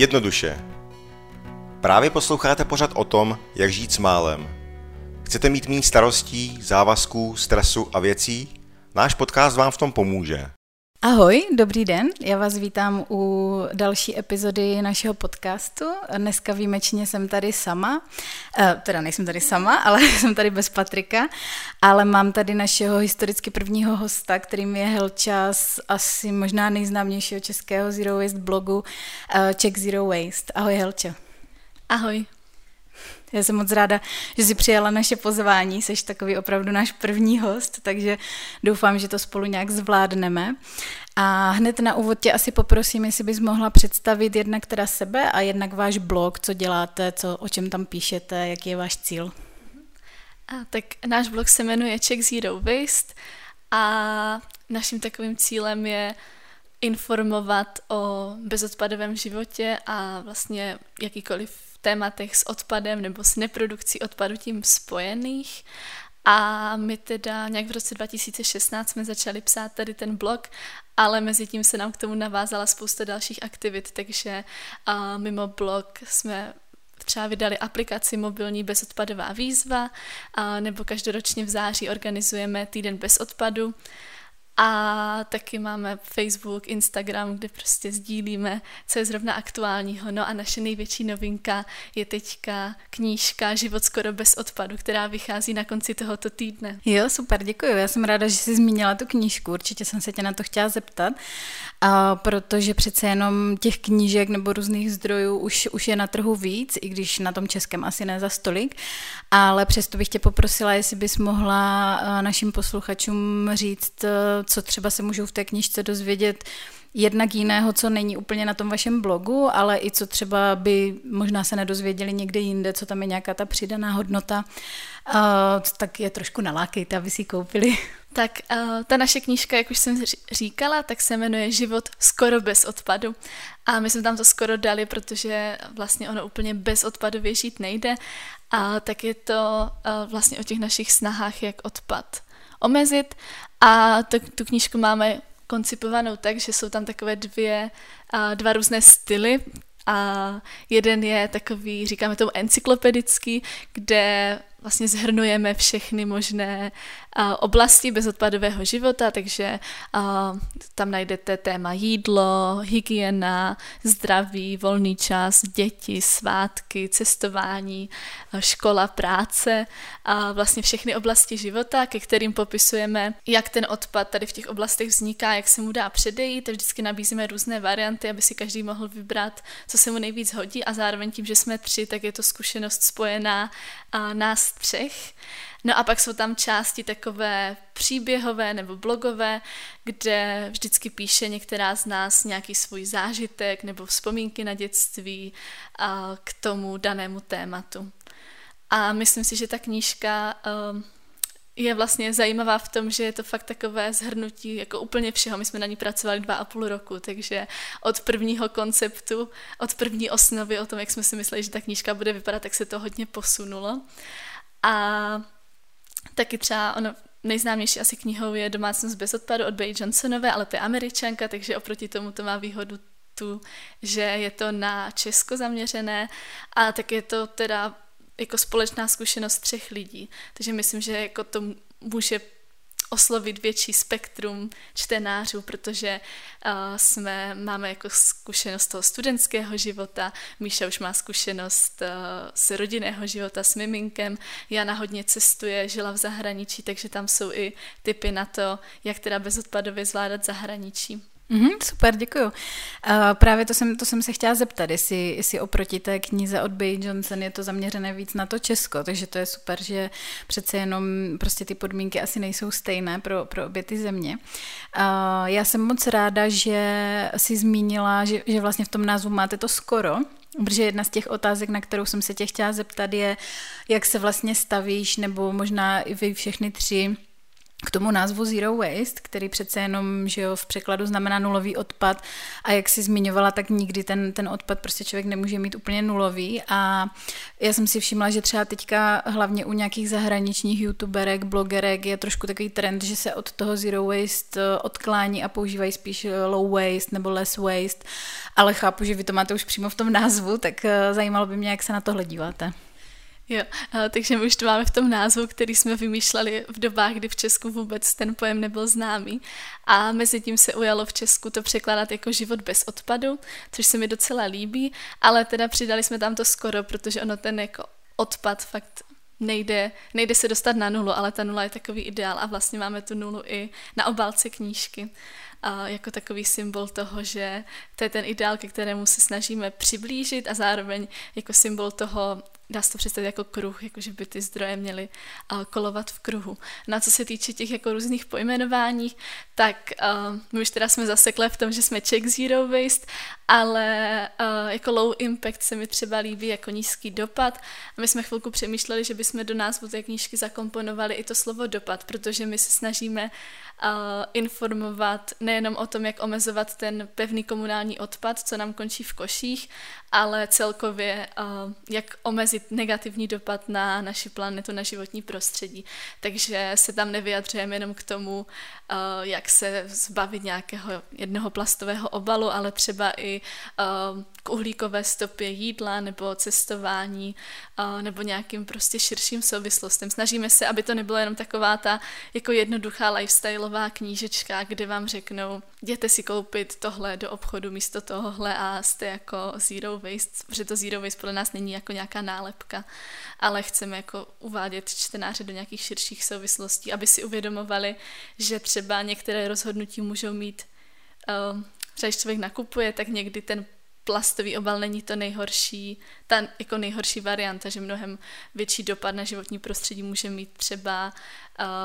Jednoduše. Právě posloucháte pořad o tom, jak žít s málem. Chcete mít méně starostí, závazků, stresu a věcí? Náš podcast vám v tom pomůže. Ahoj, dobrý den. Já vás vítám u další epizody našeho podcastu. Dneska výjimečně jsem tady sama, eh, teda nejsem tady sama, ale jsem tady bez Patrika, ale mám tady našeho historicky prvního hosta, kterým je Helča z asi možná nejznámějšího českého Zero Waste blogu eh, Czech Zero Waste. Ahoj Helča. Ahoj. Já jsem moc ráda, že jsi přijala naše pozvání, jsi takový opravdu náš první host, takže doufám, že to spolu nějak zvládneme. A hned na úvod tě asi poprosím, jestli bys mohla představit jednak teda sebe a jednak váš blog, co děláte, co, o čem tam píšete, jaký je váš cíl. A, tak náš blog se jmenuje Czech Zero Waste a naším takovým cílem je informovat o bezodpadovém životě a vlastně jakýkoliv tématech s odpadem nebo s neprodukcí odpadu tím spojených. A my teda nějak v roce 2016 jsme začali psát tady ten blog, ale mezi tím se nám k tomu navázala spousta dalších aktivit, takže a mimo blog jsme třeba vydali aplikaci mobilní bezodpadová výzva, a nebo každoročně v září organizujeme týden bez odpadu. A taky máme Facebook, Instagram, kde prostě sdílíme, co je zrovna aktuálního. No a naše největší novinka je teďka knížka Život skoro bez odpadu, která vychází na konci tohoto týdne. Jo, super, děkuji. Já jsem ráda, že jsi zmínila tu knížku. Určitě jsem se tě na to chtěla zeptat, a protože přece jenom těch knížek nebo různých zdrojů už, už je na trhu víc, i když na tom českém asi ne za stolik, ale přesto bych tě poprosila, jestli bys mohla našim posluchačům říct, co třeba se můžou v té knižce dozvědět jednak jiného, co není úplně na tom vašem blogu, ale i co třeba by možná se nedozvěděli někde jinde, co tam je nějaká ta přidaná hodnota, uh, tak je trošku nalákejte, aby si koupili. Tak uh, ta naše knížka, jak už jsem říkala, tak se jmenuje Život skoro bez odpadu. A my jsme tam to skoro dali, protože vlastně ono úplně bez odpadu žít nejde. A tak je to uh, vlastně o těch našich snahách, jak odpad omezit. A to, tu knížku máme koncipovanou tak, že jsou tam takové dvě, dva různé styly. A jeden je takový, říkáme tomu encyklopedický, kde vlastně zhrnujeme všechny možné oblasti bezodpadového života, takže tam najdete téma jídlo, hygiena, zdraví, volný čas, děti, svátky, cestování, škola, práce a vlastně všechny oblasti života, ke kterým popisujeme, jak ten odpad tady v těch oblastech vzniká, jak se mu dá předejít. Vždycky nabízíme různé varianty, aby si každý mohl vybrat, co se mu nejvíc hodí a zároveň tím, že jsme tři, tak je to zkušenost spojená nás třech. No a pak jsou tam části takové příběhové nebo blogové, kde vždycky píše některá z nás nějaký svůj zážitek nebo vzpomínky na dětství a k tomu danému tématu. A myslím si, že ta knížka um, je vlastně zajímavá v tom, že je to fakt takové zhrnutí jako úplně všeho. My jsme na ní pracovali dva a půl roku, takže od prvního konceptu, od první osnovy o tom, jak jsme si mysleli, že ta knížka bude vypadat, tak se to hodně posunulo. A taky třeba ono, nejznámější asi knihou je Domácnost bez odpadu od Bay Johnsonové, ale to je američanka, takže oproti tomu to má výhodu tu, že je to na Česko zaměřené a tak je to teda jako společná zkušenost třech lidí. Takže myslím, že jako to může oslovit větší spektrum čtenářů, protože uh, jsme, máme jako zkušenost toho studentského života, Míša už má zkušenost uh, z rodinného života s miminkem, Jana hodně cestuje, žila v zahraničí, takže tam jsou i typy na to, jak teda bezodpadově zvládat zahraničí. Mm-hmm, super, děkuju. Uh, právě to jsem, to jsem se chtěla zeptat, jestli, jestli oproti té knize od Bay Johnson je to zaměřené víc na to Česko, takže to je super, že přece jenom prostě ty podmínky asi nejsou stejné pro, pro obě ty země. Uh, já jsem moc ráda, že si zmínila, že, že vlastně v tom názvu máte to skoro, Protože jedna z těch otázek, na kterou jsem se tě chtěla zeptat, je, jak se vlastně stavíš, nebo možná i vy všechny tři, k tomu názvu Zero Waste, který přece jenom, že jo, v překladu znamená nulový odpad. A jak si zmiňovala, tak nikdy ten, ten odpad prostě člověk nemůže mít úplně nulový. A já jsem si všimla, že třeba teďka hlavně u nějakých zahraničních youtuberek, blogerek je trošku takový trend, že se od toho Zero Waste eh, odklání a používají spíš eh, low waste nebo less waste, ale chápu, že vy to máte už přímo v tom názvu, tak eh, zajímalo by mě, jak se na tohle díváte. Jo, takže my už to máme v tom názvu, který jsme vymýšleli v dobách, kdy v Česku vůbec ten pojem nebyl známý. A mezi tím se ujalo v Česku to překládat jako život bez odpadu, což se mi docela líbí, ale teda přidali jsme tam to skoro, protože ono ten jako odpad fakt nejde, nejde se dostat na nulu, ale ta nula je takový ideál a vlastně máme tu nulu i na obálce knížky a jako takový symbol toho, že to je ten ideál, ke kterému se snažíme přiblížit a zároveň jako symbol toho, dá se to představit jako kruh, jako že by ty zdroje měly uh, kolovat v kruhu. Na no co se týče těch jako různých pojmenování, tak uh, my už teda jsme zasekli v tom, že jsme check zero waste, ale uh, jako low impact se mi třeba líbí jako nízký dopad. A my jsme chvilku přemýšleli, že bychom do názvu té knížky zakomponovali i to slovo dopad, protože my se snažíme uh, informovat nejenom o tom, jak omezovat ten pevný komunální odpad, co nám končí v koších, ale celkově uh, jak omezit negativní dopad na naši planetu, na životní prostředí. Takže se tam nevyjadřujeme jenom k tomu, uh, jak se zbavit nějakého jednoho plastového obalu, ale třeba i uh, k uhlíkové stopě jídla nebo cestování nebo nějakým prostě širším souvislostem. Snažíme se, aby to nebylo jenom taková ta jako jednoduchá lifestyleová knížečka, kde vám řeknou, jděte si koupit tohle do obchodu místo tohohle a jste jako zero waste, protože to zero waste podle nás není jako nějaká nálepka, ale chceme jako uvádět čtenáře do nějakých širších souvislostí, aby si uvědomovali, že třeba některé rozhodnutí můžou mít, třeba když člověk nakupuje, tak někdy ten plastový obal není to nejhorší, ta jako nejhorší varianta, že mnohem větší dopad na životní prostředí může mít třeba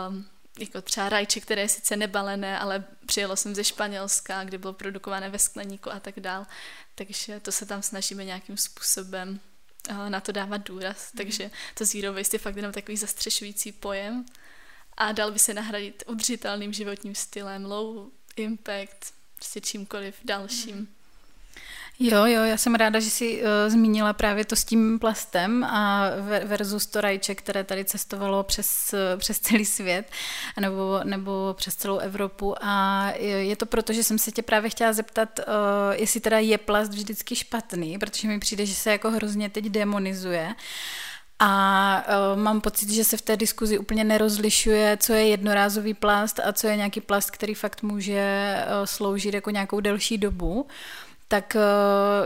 um, jako třeba rajče, které je sice nebalené, ale přijelo jsem ze Španělska, kde bylo produkované ve skleníku a tak dál. Takže to se tam snažíme nějakým způsobem uh, na to dávat důraz. Mm. Takže to zero waste je fakt jenom takový zastřešující pojem a dal by se nahradit udržitelným životním stylem, low impact, prostě čímkoliv dalším. Mm. Jo, jo, já jsem ráda, že jsi uh, zmínila právě to s tím plastem a versus to rajče, které tady cestovalo přes, uh, přes celý svět nebo, nebo přes celou Evropu a je to proto, že jsem se tě právě chtěla zeptat, uh, jestli teda je plast vždycky špatný, protože mi přijde, že se jako hrozně teď demonizuje. A uh, mám pocit, že se v té diskuzi úplně nerozlišuje, co je jednorázový plast a co je nějaký plast, který fakt může uh, sloužit jako nějakou delší dobu. Tak eh,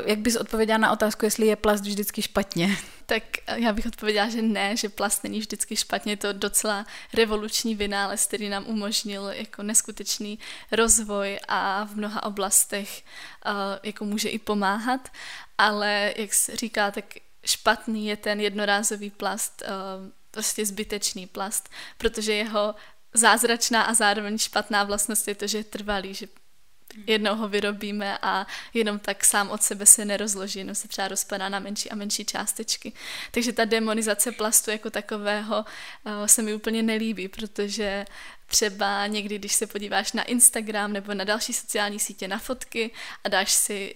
jak bys odpověděla na otázku, jestli je plast vždycky špatně? Tak já bych odpověděla, že ne, že plast není vždycky špatně. Je to docela revoluční vynález, který nám umožnil jako neskutečný rozvoj a v mnoha oblastech uh, jako může i pomáhat. Ale jak se říká, tak špatný je ten jednorázový plast, prostě zbytečný plast, protože jeho zázračná a zároveň špatná vlastnost je to, že je trvalý, že jednou ho vyrobíme a jenom tak sám od sebe se nerozloží, jenom se třeba rozpadá na menší a menší částečky. Takže ta demonizace plastu jako takového uh, se mi úplně nelíbí, protože třeba někdy, když se podíváš na Instagram nebo na další sociální sítě na fotky a dáš si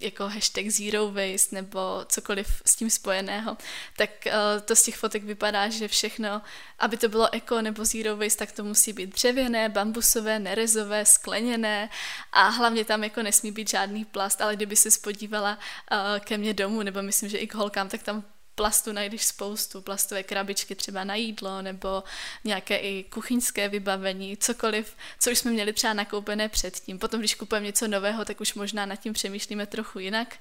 jako hashtag zero waste nebo cokoliv s tím spojeného, tak uh, to z těch fotek vypadá, že všechno, aby to bylo eko nebo zero waste, tak to musí být dřevěné, bambusové, nerezové, skleněné a hlavně tam jako nesmí být žádný plast, ale kdyby se spodívala uh, ke mně domů, nebo myslím, že i k holkám, tak tam plastu najdeš spoustu, plastové krabičky třeba na jídlo nebo nějaké i kuchyňské vybavení, cokoliv, co už jsme měli třeba nakoupené předtím. Potom, když kupujeme něco nového, tak už možná nad tím přemýšlíme trochu jinak,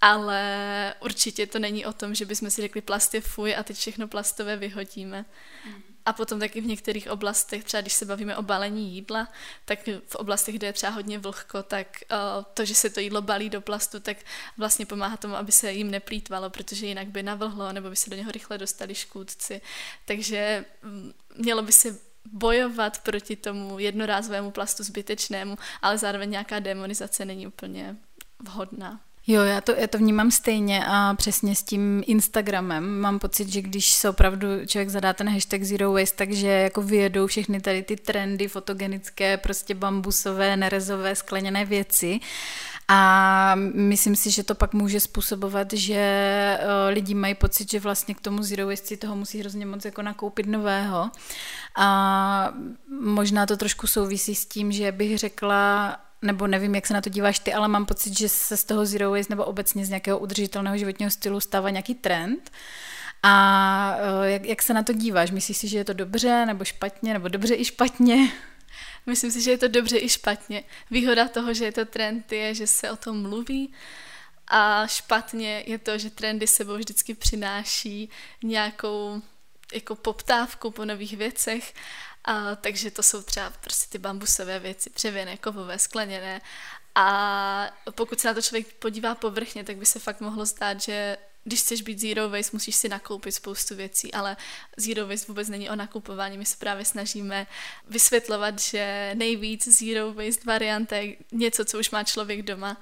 ale určitě to není o tom, že bychom si řekli plasty fuj a teď všechno plastové vyhodíme. Mm. A potom taky v některých oblastech, třeba když se bavíme o balení jídla, tak v oblastech, kde je třeba hodně vlhko, tak uh, to, že se to jídlo balí do plastu, tak vlastně pomáhá tomu, aby se jim neplýtvalo, protože jinak by navlhlo, nebo by se do něho rychle dostali škůdci. Takže mm, mělo by se bojovat proti tomu jednorázovému plastu zbytečnému, ale zároveň nějaká demonizace není úplně vhodná. Jo, já to, já to vnímám stejně a přesně s tím Instagramem. Mám pocit, že když se opravdu člověk zadá ten hashtag Zero Waste, takže jako vyjedou všechny tady ty trendy fotogenické, prostě bambusové, nerezové, skleněné věci. A myslím si, že to pak může způsobovat, že eh, lidi mají pocit, že vlastně k tomu zero waste toho musí hrozně moc jako nakoupit nového. A možná to trošku souvisí s tím, že bych řekla, nebo nevím, jak se na to díváš ty, ale mám pocit, že se z toho zero waste nebo obecně z nějakého udržitelného životního stylu stává nějaký trend. A eh, jak, jak se na to díváš? Myslíš si, že je to dobře nebo špatně, nebo dobře i špatně? Myslím si, že je to dobře i špatně. Výhoda toho, že je to trend, je, že se o tom mluví a špatně je to, že trendy sebou vždycky přináší nějakou jako poptávku po nových věcech a, takže to jsou třeba prostě ty bambusové věci, dřevěné, kovové, skleněné a pokud se na to člověk podívá povrchně, tak by se fakt mohlo zdát, že když chceš být zero waste, musíš si nakoupit spoustu věcí, ale zero waste vůbec není o nakupování. My se právě snažíme vysvětlovat, že nejvíc zero waste variant je něco, co už má člověk doma,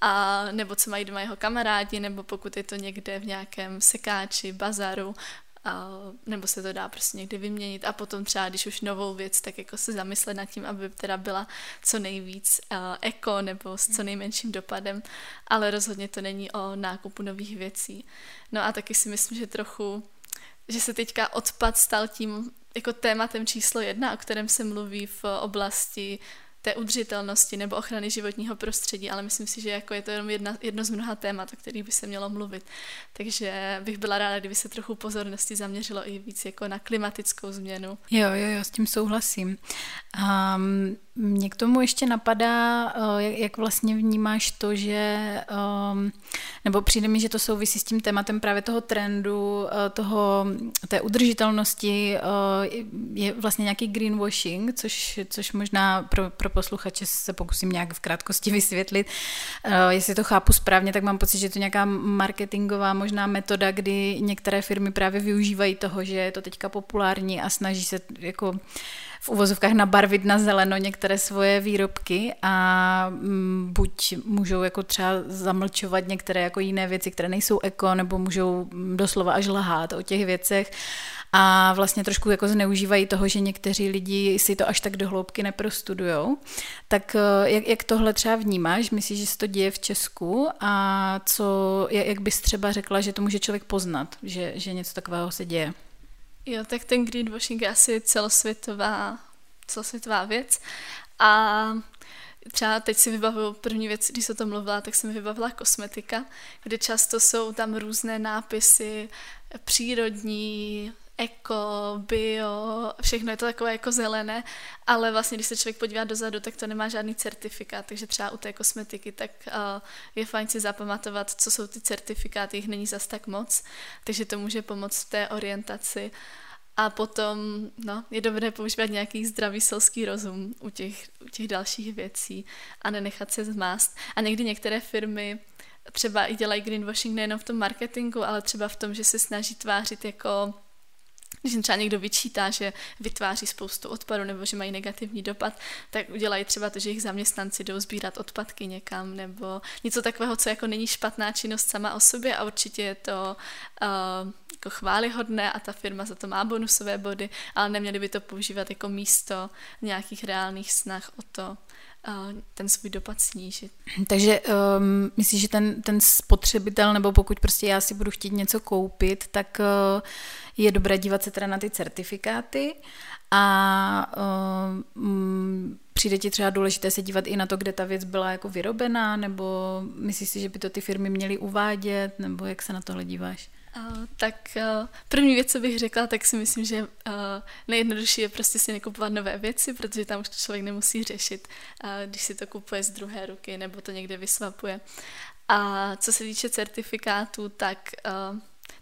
a nebo co mají doma jeho kamarádi, nebo pokud je to někde v nějakém sekáči, bazaru, a, nebo se to dá prostě někdy vyměnit a potom třeba, když už novou věc, tak jako se zamyslet nad tím, aby teda byla co nejvíc uh, eko nebo s co nejmenším dopadem, ale rozhodně to není o nákupu nových věcí. No a taky si myslím, že trochu, že se teďka odpad stal tím jako tématem číslo jedna, o kterém se mluví v oblasti té udržitelnosti nebo ochrany životního prostředí, ale myslím si, že jako je to jenom jedna, jedno z mnoha témat, o kterých by se mělo mluvit. Takže bych byla ráda, kdyby se trochu pozornosti zaměřilo i víc jako na klimatickou změnu. Jo, jo, jo, s tím souhlasím. Um, mě k tomu ještě napadá, uh, jak, vlastně vnímáš to, že, um, nebo přijde mi, že to souvisí s tím tématem právě toho trendu, uh, toho, té udržitelnosti, uh, je vlastně nějaký greenwashing, což, což možná pro, pro posluchače se pokusím nějak v krátkosti vysvětlit. Jestli to chápu správně, tak mám pocit, že to je nějaká marketingová možná metoda, kdy některé firmy právě využívají toho, že je to teďka populární a snaží se jako v uvozovkách nabarvit na zeleno některé svoje výrobky a mm, buď můžou jako třeba zamlčovat některé jako jiné věci, které nejsou eko, nebo můžou doslova až lhát o těch věcech a vlastně trošku jako zneužívají toho, že někteří lidi si to až tak do hloubky neprostudujou. Tak eh, jak, jak tohle třeba vnímáš? Myslíš, že se to děje v Česku a co, jak, jak bys třeba řekla, že to může člověk poznat, že, že něco takového se děje? Jo, tak ten greenwashing je asi celosvětová, celosvětová věc a třeba teď si vybavuju první věc, když se to mluvila, tak jsem vybavila kosmetika, kde často jsou tam různé nápisy přírodní, eko, bio, všechno je to takové jako zelené, ale vlastně, když se člověk podívá dozadu, tak to nemá žádný certifikát, takže třeba u té kosmetiky, tak uh, je fajn si zapamatovat, co jsou ty certifikáty, jich není zas tak moc, takže to může pomoct v té orientaci. A potom no, je dobré používat nějaký zdravý selský rozum u těch, u těch dalších věcí a nenechat se zmást. A někdy některé firmy třeba i dělají greenwashing nejenom v tom marketingu, ale třeba v tom, že se snaží tvářit jako když jim třeba někdo vyčítá, že vytváří spoustu odpadu nebo že mají negativní dopad, tak udělají třeba to, že jejich zaměstnanci jdou sbírat odpadky někam nebo něco takového, co jako není špatná činnost sama o sobě a určitě je to uh, jako chválihodné a ta firma za to má bonusové body, ale neměli by to používat jako místo nějakých reálných snah o to, ten svůj dopad snížit. Takže um, myslíš, že ten, ten spotřebitel, nebo pokud prostě já si budu chtít něco koupit, tak uh, je dobré dívat se teda na ty certifikáty a um, přijde ti třeba důležité se dívat i na to, kde ta věc byla jako vyrobená, nebo myslíš si, že by to ty firmy měly uvádět, nebo jak se na tohle díváš? Uh, tak uh, první věc, co bych řekla, tak si myslím, že uh, nejjednodušší je prostě si nekupovat nové věci, protože tam už to člověk nemusí řešit, když si to kupuje z druhé ruky nebo to někde vysvapuje. A co se týče certifikátů, tak,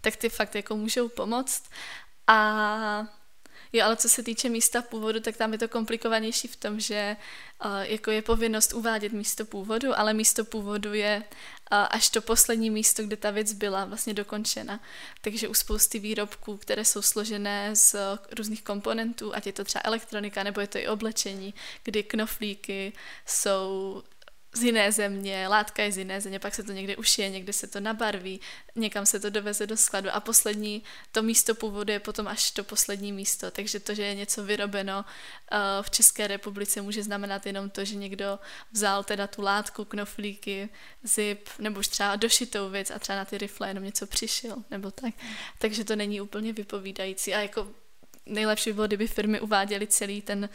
tak ty fakt jako můžou pomoct. A Jo, ale co se týče místa původu, tak tam je to komplikovanější v tom, že jako je povinnost uvádět místo původu, ale místo původu je až to poslední místo, kde ta věc byla vlastně dokončena. Takže u spousty výrobků, které jsou složené z uh, různých komponentů, ať je to třeba elektronika, nebo je to i oblečení, kdy knoflíky jsou z jiné země, látka je z jiné země, pak se to někde ušije, někde se to nabarví, někam se to doveze do skladu. A poslední, to místo původu je potom až to poslední místo, takže to, že je něco vyrobeno uh, v České republice může znamenat jenom to, že někdo vzal teda tu látku, knoflíky, zip, nebo už třeba došitou věc a třeba na ty rifle jenom něco přišil, nebo tak. Takže to není úplně vypovídající. A jako nejlepší by bylo, kdyby firmy uváděly celý ten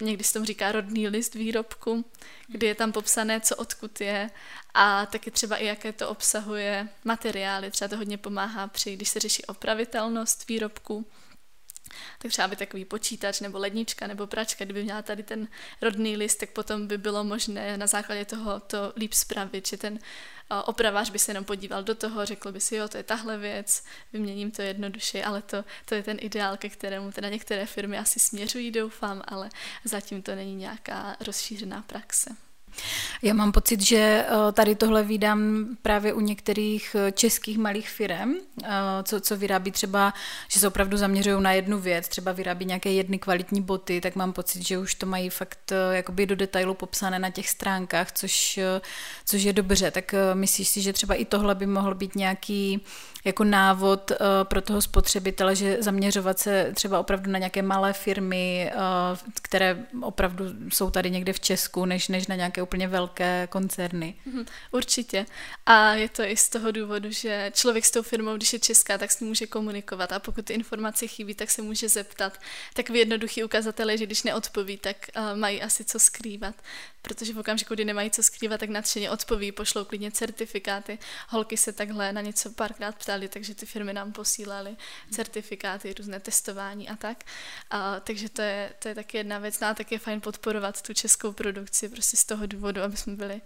někdy se tomu říká rodný list výrobku, kdy je tam popsané, co odkud je a taky třeba i jaké to obsahuje materiály. Třeba to hodně pomáhá při, když se řeší opravitelnost výrobku, tak třeba by takový počítač nebo lednička nebo pračka, kdyby měla tady ten rodný list, tak potom by bylo možné na základě toho to líp spravit, že ten opravář by se jenom podíval do toho, řekl by si, jo, to je tahle věc, vyměním to jednoduše, ale to, to je ten ideál, ke kterému teda některé firmy asi směřují, doufám, ale zatím to není nějaká rozšířená praxe. Já mám pocit, že eh, tady tohle vídám právě u některých eh, českých malých firm, eh, co, co vyrábí třeba, že se opravdu zaměřují na jednu věc, třeba vyrábí nějaké jedny kvalitní boty, tak mám pocit, že už to mají fakt jakoby do detailu popsané na těch stránkách, což, což je dobře. Tak myslíš si, že třeba i tohle by mohl být nějaký jako návod pro toho spotřebitele, že zaměřovat se třeba opravdu na nějaké malé firmy, které opravdu jsou tady někde v Česku, než, než na nějaké úplně velké koncerny. Mhm, určitě. A je to i z toho důvodu, že člověk s tou firmou, když je česká, tak s ní může komunikovat a pokud ty informace chybí, tak se může zeptat. Tak v jednoduchý ukazatel je, že když neodpoví, tak uh, mají asi co skrývat protože v okamžiku, kdy nemají co skrývat, tak nadšeně odpoví, pošlou klidně certifikáty. Holky se takhle na něco párkrát ptali, takže ty firmy nám posílaly certifikáty, různé testování a tak. A, takže to je, to je taky jedna věc. No a tak je fajn podporovat tu českou produkci prostě z toho důvodu, aby jsme byli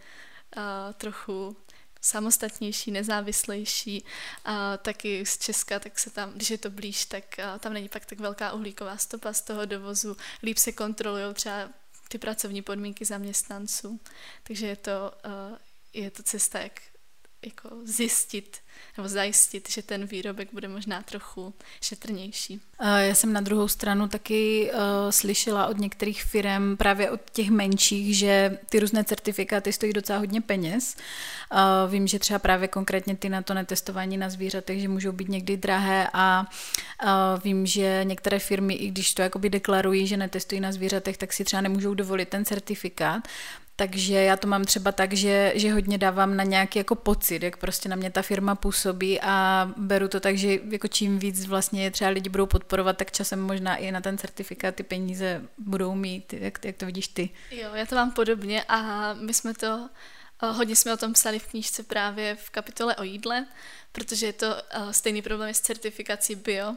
a, trochu samostatnější, nezávislejší a taky z Česka, tak se tam, když je to blíž, tak tam není pak tak velká uhlíková stopa z toho dovozu, líp se kontrolují třeba ty pracovní podmínky zaměstnanců. Takže je to, uh, je to cesta, jak jako zjistit nebo zajistit, že ten výrobek bude možná trochu šetrnější. Já jsem na druhou stranu taky uh, slyšela od některých firm, právě od těch menších, že ty různé certifikáty stojí docela hodně peněz. Uh, vím, že třeba právě konkrétně ty na to netestování na zvířatech, že můžou být někdy drahé a uh, vím, že některé firmy, i když to jakoby deklarují, že netestují na zvířatech, tak si třeba nemůžou dovolit ten certifikát, takže já to mám třeba tak, že, že hodně dávám na nějaký jako pocit, jak prostě na mě ta firma působí a beru to tak, že jako čím víc vlastně třeba lidi budou podporovat, tak časem možná i na ten certifikát ty peníze budou mít. Jak, jak to vidíš ty? Jo, já to mám podobně a my jsme to eh, Hodně jsme o tom psali v knížce právě v kapitole o jídle, protože je to eh, stejný problém s certifikací bio,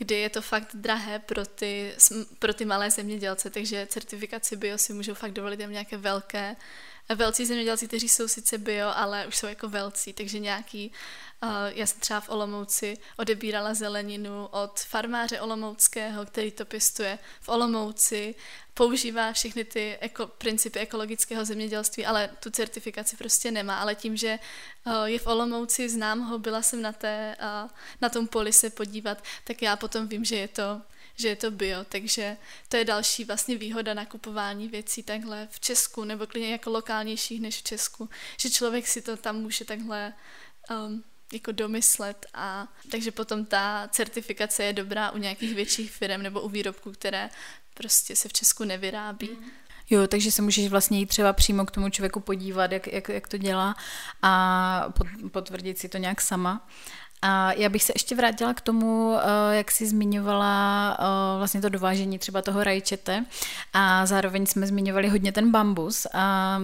kdy je to fakt drahé pro ty, pro ty malé zemědělce, takže certifikaci bio si můžou fakt dovolit jen nějaké velké, velcí zemědělci, kteří jsou sice bio, ale už jsou jako velcí, takže nějaký já jsem třeba v Olomouci odebírala zeleninu od farmáře olomouckého, který to pěstuje v Olomouci, používá všechny ty eko, principy ekologického zemědělství, ale tu certifikaci prostě nemá. Ale tím, že je v Olomouci, znám ho, byla jsem na, té, na tom poli se podívat, tak já potom vím, že je to že je to bio, takže to je další vlastně výhoda nakupování věcí takhle v Česku, nebo klidně jako lokálnějších než v Česku, že člověk si to tam může takhle um, jako domyslet a takže potom ta certifikace je dobrá u nějakých větších firm nebo u výrobků, které prostě se v Česku nevyrábí. Jo, takže se můžeš vlastně jít třeba přímo k tomu člověku podívat, jak, jak, jak to dělá a potvrdit si to nějak sama. A já bych se ještě vrátila k tomu, eh, jak jsi zmiňovala eh, vlastně to dovážení třeba toho rajčete. A zároveň jsme zmiňovali hodně ten bambus. A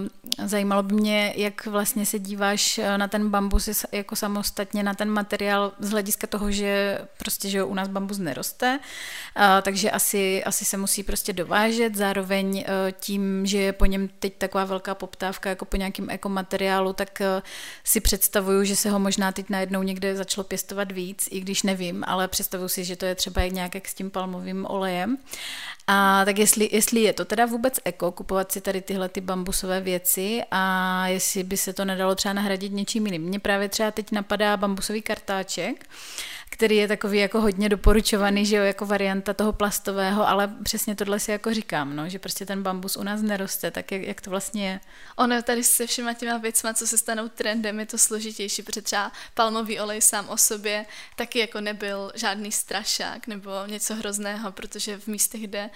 zajímalo by mě, jak vlastně se díváš eh, na ten bambus jako samostatně na ten materiál z hlediska toho, že prostě, že u nás bambus neroste, takže asi, asi se musí prostě dovážet, zároveň tím, že je po něm teď taková velká poptávka jako po nějakým ekomateriálu, tak si představuju, že se ho možná teď najednou někde začalo pěstovat víc, i když nevím, ale představuji si, že to je třeba nějak jak s tím palmovým olejem. A tak jestli, jestli je to teda vůbec eko, kupovat si tady tyhle ty bambusové věci a jestli by se to nedalo třeba nahradit něčím jiným. Mně právě třeba teď napadá bambusový kartáček, který je takový jako hodně doporučovaný, že jo, jako varianta toho plastového, ale přesně tohle si jako říkám, no, že prostě ten bambus u nás neroste, tak jak, jak to vlastně je. Ono tady se všema těma věcma, co se stanou trendem, je to složitější, protože třeba palmový olej sám o sobě taky jako nebyl žádný strašák nebo něco hrozného, protože v místech, kde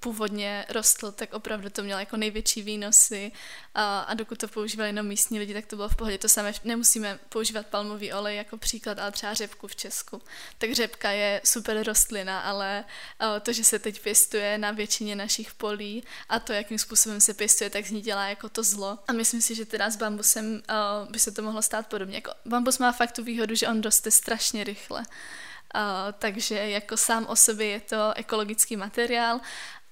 původně rostl, tak opravdu to mělo jako největší výnosy a, a dokud to používali jenom místní lidi, tak to bylo v pohodě. To samé nemusíme používat palmový olej jako příklad, ale třeba řepku v Česku. Tak řepka je super rostlina, ale to, že se teď pěstuje na většině našich polí a to, jakým způsobem se pěstuje, tak z ní dělá jako to zlo. A myslím si, že teda s bambusem by se to mohlo stát podobně. Jako bambus má fakt tu výhodu, že on roste strašně rychle. Takže jako sám o sobě je to ekologický materiál,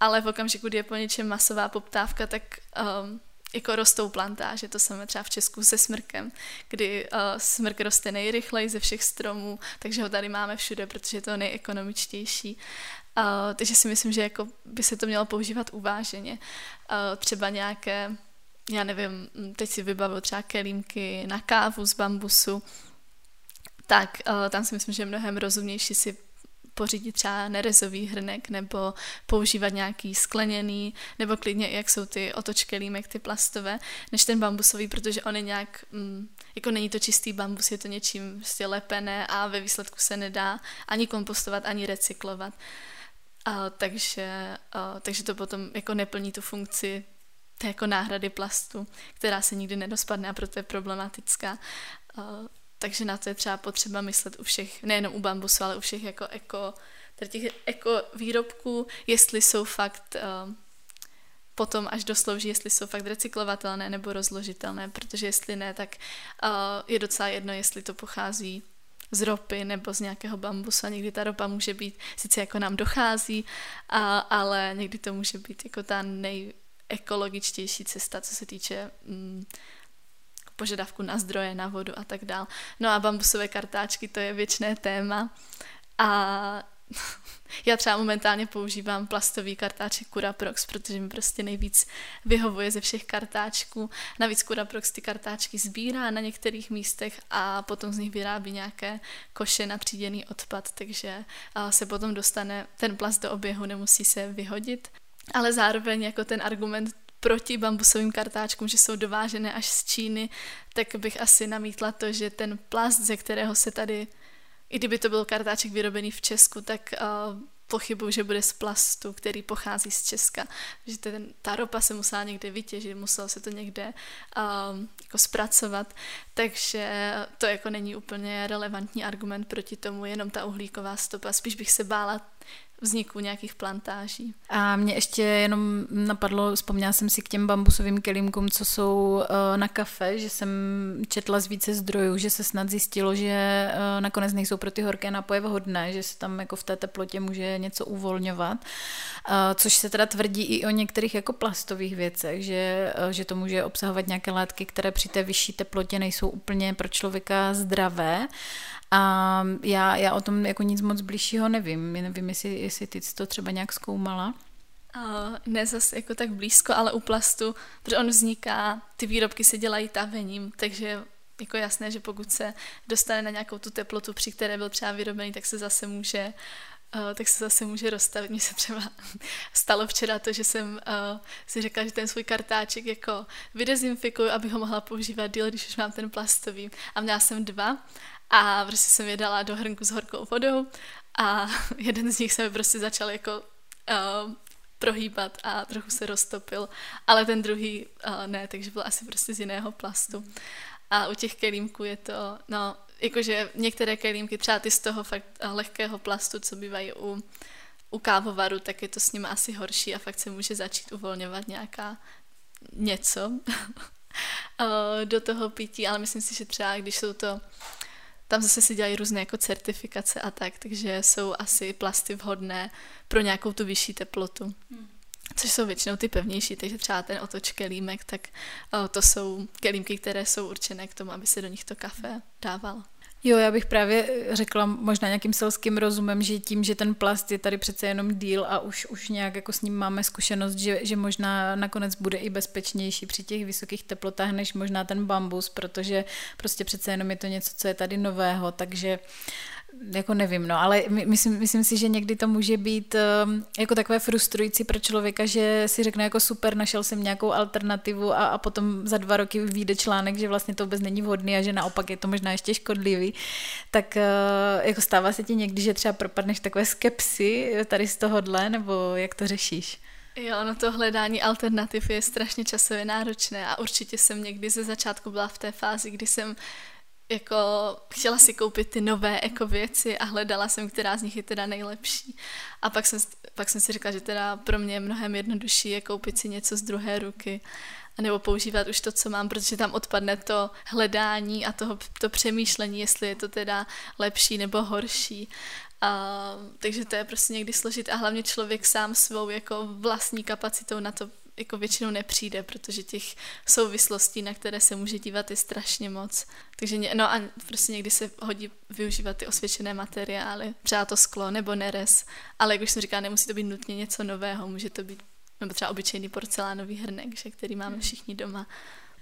ale v okamžiku, kdy je po něčem masová poptávka, tak um, jako rostou plantáže, to samé třeba v Česku se smrkem, kdy uh, smrk roste nejrychleji ze všech stromů, takže ho tady máme všude, protože je to nejekonomičtější. Uh, takže si myslím, že jako by se to mělo používat uváženě. Uh, třeba nějaké, já nevím, teď si vybavuju třeba kelímky na kávu z bambusu, tak uh, tam si myslím, že je mnohem rozumnější si pořídit třeba nerezový hrnek nebo používat nějaký skleněný, nebo klidně jak jsou ty otočky límek, ty plastové, než ten bambusový, protože on je nějak, mm, jako není to čistý bambus, je to něčím prostě lepené a ve výsledku se nedá ani kompostovat, ani recyklovat. A, takže, a, takže to potom jako neplní tu funkci té jako náhrady plastu, která se nikdy nedospadne a proto je problematická. A, takže na to je třeba potřeba myslet u všech, nejenom u bambusu, ale u všech jako eko, těch eko výrobků, jestli jsou fakt uh, potom až doslouží, jestli jsou fakt recyklovatelné nebo rozložitelné, protože jestli ne, tak uh, je docela jedno, jestli to pochází z ropy nebo z nějakého bambusu a někdy ta ropa může být, sice jako nám dochází, a, ale někdy to může být jako ta nejekologičtější cesta, co se týče mm, požadavku na zdroje, na vodu a tak dál. No a bambusové kartáčky, to je věčné téma. A já třeba momentálně používám plastový kartáček Curaprox, protože mi prostě nejvíc vyhovuje ze všech kartáčků. Navíc Curaprox ty kartáčky sbírá na některých místech a potom z nich vyrábí nějaké koše na tříděný odpad, takže se potom dostane ten plast do oběhu, nemusí se vyhodit. Ale zároveň jako ten argument proti bambusovým kartáčkům, že jsou dovážené až z Číny, tak bych asi namítla to, že ten plast, ze kterého se tady, i kdyby to byl kartáček vyrobený v Česku, tak uh, pochybuju, že bude z plastu, který pochází z Česka. Že ten, ta ropa se musela někde vytěžit, muselo se to někde um, jako zpracovat, takže to jako není úplně relevantní argument proti tomu, jenom ta uhlíková stopa. Spíš bych se bála vzniku nějakých plantáží. A mě ještě jenom napadlo, vzpomněla jsem si k těm bambusovým kelímkům, co jsou uh, na kafe, že jsem četla z více zdrojů, že se snad zjistilo, že uh, nakonec nejsou pro ty horké nápoje vhodné, že se tam jako v té teplotě může něco uvolňovat, uh, což se teda tvrdí i o některých jako plastových věcech, že, že to může obsahovat nějaké látky, které při té vyšší teplotě nejsou úplně pro člověka zdravé. A já, já o tom jako nic moc blížšího nevím. Nevím, jestli, jestli ty jsi to třeba nějak zkoumala. Uh, ne zase jako tak blízko, ale u plastu, protože on vzniká, ty výrobky se dělají tavením, takže jako jasné, že pokud se dostane na nějakou tu teplotu, při které byl třeba vyrobený, tak se zase může Uh, tak se zase může rozstavit. Mně se třeba stalo včera to, že jsem uh, si řekla, že ten svůj kartáček jako vydezinfikuju, aby ho mohla používat díl, když už mám ten plastový. A měla jsem dva a prostě jsem je dala do hrnku s horkou vodou a jeden z nich se mi prostě začal jako uh, prohýbat a trochu se roztopil, ale ten druhý uh, ne, takže byl asi prostě z jiného plastu. A u těch kelímků je to, no, jakože některé kelímky, třeba ty z toho fakt lehkého plastu, co bývají u, u kávovaru, tak je to s nimi asi horší a fakt se může začít uvolňovat nějaká něco do toho pití, ale myslím si, že třeba když jsou to tam zase si dělají různé jako certifikace a tak, takže jsou asi plasty vhodné pro nějakou tu vyšší teplotu. Hmm. Což jsou většinou ty pevnější, takže třeba ten otoč kelímek, tak o, to jsou kelímky, které jsou určené k tomu, aby se do nich to kafe dávalo. Jo, já bych právě řekla možná nějakým selským rozumem, že tím, že ten plast je tady přece jenom díl a už, už nějak jako s ním máme zkušenost, že, že možná nakonec bude i bezpečnější při těch vysokých teplotách, než možná ten bambus, protože prostě přece jenom je to něco, co je tady nového, takže jako nevím, no, ale myslím, myslím si, že někdy to může být um, jako takové frustrující pro člověka, že si řekne jako super, našel jsem nějakou alternativu a, a potom za dva roky vyjde článek, že vlastně to vůbec není vhodný a že naopak je to možná ještě škodlivý, tak uh, jako stává se ti někdy, že třeba propadneš takové skepsy tady z tohohle, nebo jak to řešíš? Jo, no to hledání alternativ je strašně časově náročné a určitě jsem někdy ze začátku byla v té fázi, kdy jsem jako chtěla si koupit ty nové jako věci a hledala jsem, která z nich je teda nejlepší. A pak jsem, pak jsem si řekla, že teda pro mě je mnohem jednodušší je koupit si něco z druhé ruky nebo používat už to, co mám, protože tam odpadne to hledání a toho, to přemýšlení, jestli je to teda lepší nebo horší. A, takže to je prostě někdy složit a hlavně člověk sám svou jako vlastní kapacitou na to jako většinou nepřijde, protože těch souvislostí, na které se může dívat, je strašně moc. Takže ně, no a prostě někdy se hodí využívat ty osvědčené materiály, třeba to sklo nebo neres, ale jak už jsem říkala, nemusí to být nutně něco nového, může to být nebo třeba obyčejný porcelánový hrnek, že, který máme všichni doma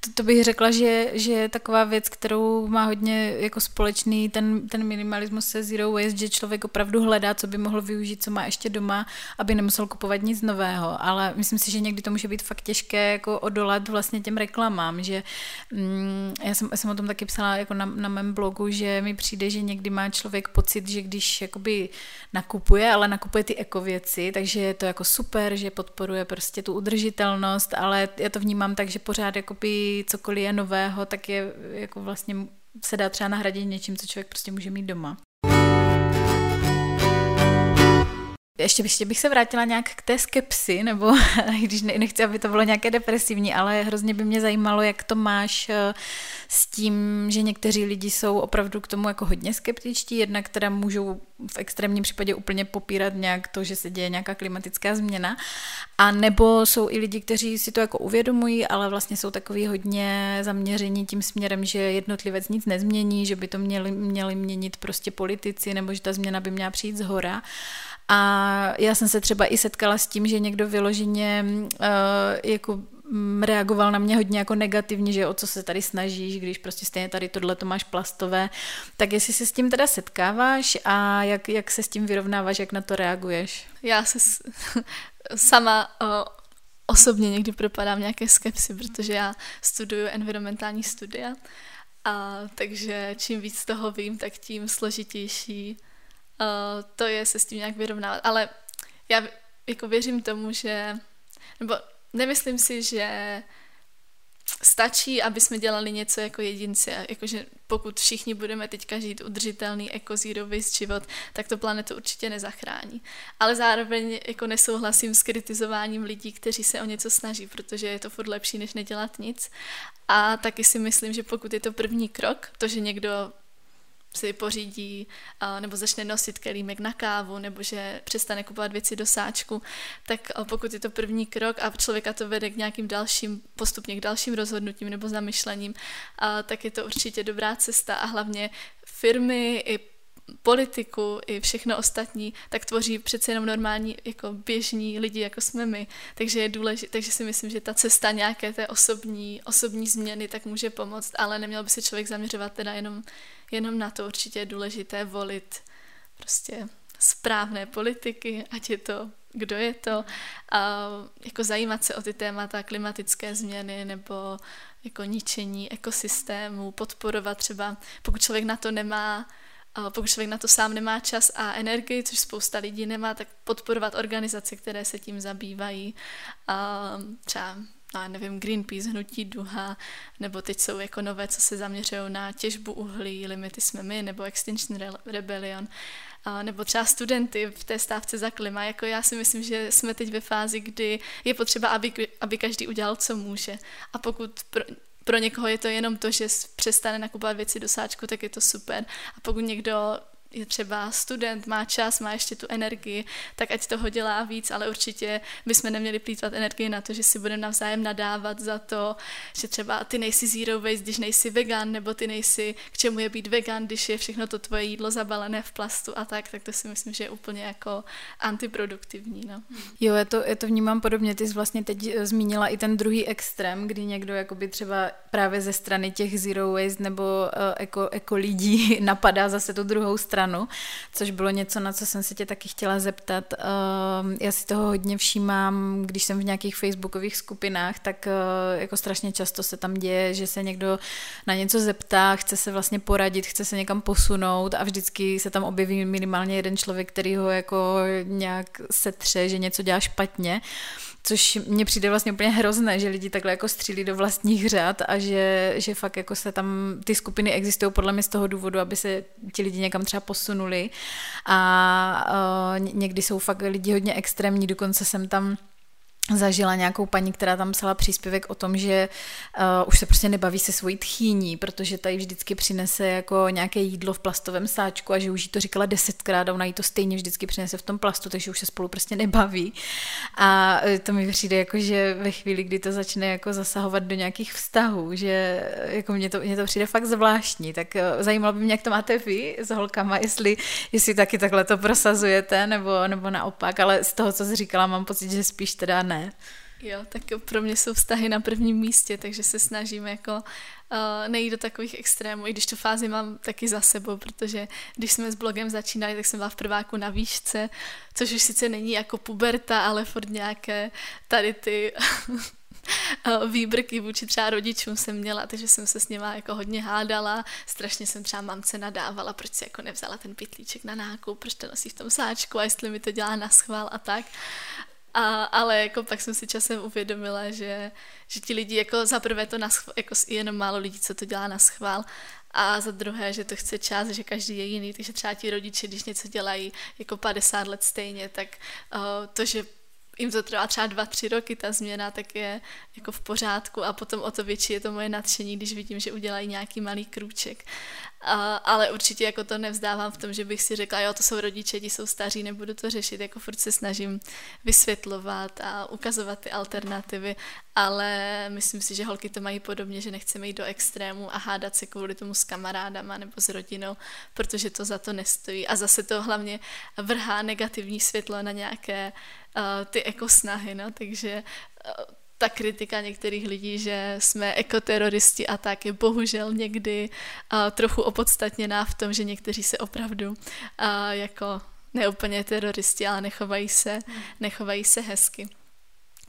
to, to bych řekla, že, že je taková věc, kterou má hodně jako společný ten, ten minimalismus se zero waste, že člověk opravdu hledá, co by mohl využít, co má ještě doma, aby nemusel kupovat nic nového. Ale myslím si, že někdy to může být fakt těžké jako odolat vlastně těm reklamám, že mm, já, jsem, já jsem o tom taky psala jako na, na mém blogu, že mi přijde, že někdy má člověk pocit, že když jakoby nakupuje, ale nakupuje ty ekověci, takže je to jako super, že podporuje prostě tu udržitelnost, ale já to vnímám tak, že pořád jakoby cokoliv je nového, tak je jako vlastně se dá třeba nahradit něčím, co člověk prostě může mít doma. Ještě, ještě bych se vrátila nějak k té skepsi, nebo když nechci, aby to bylo nějaké depresivní, ale hrozně by mě zajímalo, jak to máš eh, s tím, že někteří lidi jsou opravdu k tomu jako hodně skeptičtí, jednak teda můžou v extrémním případě úplně popírat nějak to, že se děje nějaká klimatická změna, a nebo jsou i lidi, kteří si to jako uvědomují, ale vlastně jsou takový hodně zaměření tím směrem, že jednotlivec nic nezmění, že by to měli, měli měnit prostě politici, nebo že ta změna by měla přijít z hora. A já jsem se třeba i setkala s tím, že někdo vyloženě uh, jako mm, reagoval na mě hodně jako negativně, že o co se tady snažíš, když prostě stejně tady tohle to máš plastové. Tak jestli se s tím teda setkáváš a jak, jak se s tím vyrovnáváš, jak na to reaguješ? Já se s, sama uh, osobně někdy propadám nějaké skepsy, protože já studuju environmentální studia a takže čím víc toho vím, tak tím složitější uh, to je se s tím nějak vyrovnávat. Ale já jako věřím tomu, že, nebo nemyslím si, že stačí, aby jsme dělali něco jako jedinci. Jakože pokud všichni budeme teďka žít udržitelný eco zero waste život, tak to planetu určitě nezachrání. Ale zároveň jako nesouhlasím s kritizováním lidí, kteří se o něco snaží, protože je to furt lepší, než nedělat nic. A taky si myslím, že pokud je to první krok, to, že někdo si pořídí nebo začne nosit kelímek na kávu nebo že přestane kupovat věci do sáčku, tak pokud je to první krok a člověka to vede k nějakým dalším, postupně k dalším rozhodnutím nebo zamyšlením, tak je to určitě dobrá cesta a hlavně firmy i politiku i všechno ostatní, tak tvoří přece jenom normální jako běžní lidi, jako jsme my. Takže je důležité, takže si myslím, že ta cesta nějaké té osobní, osobní změny tak může pomoct, ale neměl by se člověk zaměřovat teda jenom, jenom na to. Určitě je důležité volit prostě správné politiky, ať je to kdo je to, a jako zajímat se o ty témata klimatické změny nebo jako ničení ekosystému, podporovat třeba, pokud člověk na to nemá pokud člověk na to sám nemá čas a energii, což spousta lidí nemá, tak podporovat organizace, které se tím zabývají. A třeba no, nevím, Greenpeace, Hnutí Duha, nebo teď jsou jako nové, co se zaměřují na těžbu uhlí, limity jsme my, nebo Extinction Rebellion, a nebo třeba studenty v té stávce za klima. Jako já si myslím, že jsme teď ve fázi, kdy je potřeba, aby, aby každý udělal, co může. A pokud pro, pro někoho je to jenom to, že přestane nakupovat věci do sáčku, tak je to super. A pokud někdo je třeba student, má čas, má ještě tu energii, tak ať toho dělá víc, ale určitě bychom neměli plítvat energii na to, že si budeme navzájem nadávat za to, že třeba ty nejsi zero waste, když nejsi vegan, nebo ty nejsi, k čemu je být vegan, když je všechno to tvoje jídlo zabalené v plastu a tak, tak to si myslím, že je úplně jako antiproduktivní. No. Jo, já to, já to vnímám podobně. Ty jsi vlastně teď eh, zmínila i ten druhý extrém, kdy někdo jakoby třeba právě ze strany těch zero waste nebo uh, eko, eko lidí napadá zase tu druhou stranu stranu, což bylo něco, na co jsem se tě taky chtěla zeptat. Uh, já si toho hodně všímám, když jsem v nějakých facebookových skupinách, tak uh, jako strašně často se tam děje, že se někdo na něco zeptá, chce se vlastně poradit, chce se někam posunout a vždycky se tam objeví minimálně jeden člověk, který ho jako nějak setře, že něco dělá špatně. Což mně přijde vlastně úplně hrozné, že lidi takhle jako střílí do vlastních řad a že, že fakt jako se tam ty skupiny existují podle mě z toho důvodu, aby se ti lidi někam třeba posunuli. A uh, někdy jsou fakt lidi hodně extrémní, dokonce jsem tam zažila nějakou paní, která tam psala příspěvek o tom, že uh, už se prostě nebaví se svojí tchýní, protože tady vždycky přinese jako nějaké jídlo v plastovém sáčku a že už jí to říkala desetkrát a ona jí to stejně vždycky přinese v tom plastu, takže už se spolu prostě nebaví. A eh, to mi přijde jako, že ve chvíli, kdy to začne jako zasahovat do nějakých vztahů, že jako mně to, mně to přijde fakt zvláštní, tak uh, zajímalo by mě, jak to máte vy s holkama, jestli, jestli taky takhle to prosazujete, nebo, nebo naopak, ale z toho, co jsi říkala, mám pocit, že spíš teda ne. Jo, tak pro mě jsou vztahy na prvním místě, takže se snažím jako uh, nejít do takových extrémů, i když tu fázi mám taky za sebou, protože když jsme s blogem začínali, tak jsem byla v prváku na výšce, což už sice není jako puberta, ale furt nějaké tady ty výbrky vůči třeba rodičům jsem měla, takže jsem se s něma jako hodně hádala, strašně jsem třeba mamce nadávala, proč si jako nevzala ten pitlíček na nákup, proč to nosí v tom sáčku a jestli mi to dělá na schvál a tak. A, ale jako pak jsem si časem uvědomila, že, že ti lidi jako za prvé to na schvál, jako jenom málo lidí, co to dělá na schvál. A za druhé, že to chce čas, že každý je jiný, takže třeba ti rodiče, když něco dělají jako 50 let stejně, tak uh, to, že jim to trvá třeba dva, tři roky ta změna, tak je jako v pořádku. A potom o to větší je to moje nadšení, když vidím, že udělají nějaký malý krůček. A, ale určitě jako to nevzdávám v tom, že bych si řekla, jo, to jsou rodiče, ti jsou staří, nebudu to řešit, jako furt se snažím vysvětlovat a ukazovat ty alternativy, ale myslím si, že holky to mají podobně, že nechceme jít do extrému a hádat se kvůli tomu s kamarádama nebo s rodinou, protože to za to nestojí. A zase to hlavně vrhá negativní světlo na nějaké uh, ty ekosnahy, no, takže uh, ta kritika některých lidí, že jsme ekoteroristi a tak je bohužel někdy uh, trochu opodstatněná v tom, že někteří se opravdu uh, jako neúplně teroristi, ale nechovají se, nechovají se hezky.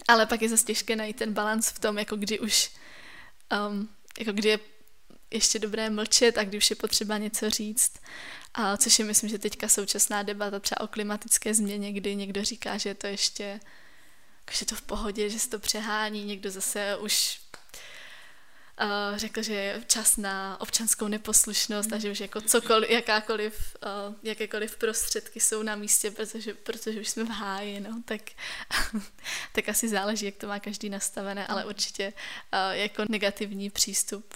Ale pak je zase těžké najít ten balans v tom, jako kdy už, um, jako kdy je ještě dobré mlčet a kdy už je potřeba něco říct. A což je myslím, že teďka současná debata třeba o klimatické změně, kdy někdo říká, že je to ještě že to v pohodě, že se to přehání, někdo zase už uh, řekl, že je čas na občanskou neposlušnost a že už jako cokoliv, jakákoliv, uh, jakékoliv prostředky jsou na místě, protože, protože už jsme v háji, no, tak, tak asi záleží, jak to má každý nastavené, ale určitě uh, jako negativní přístup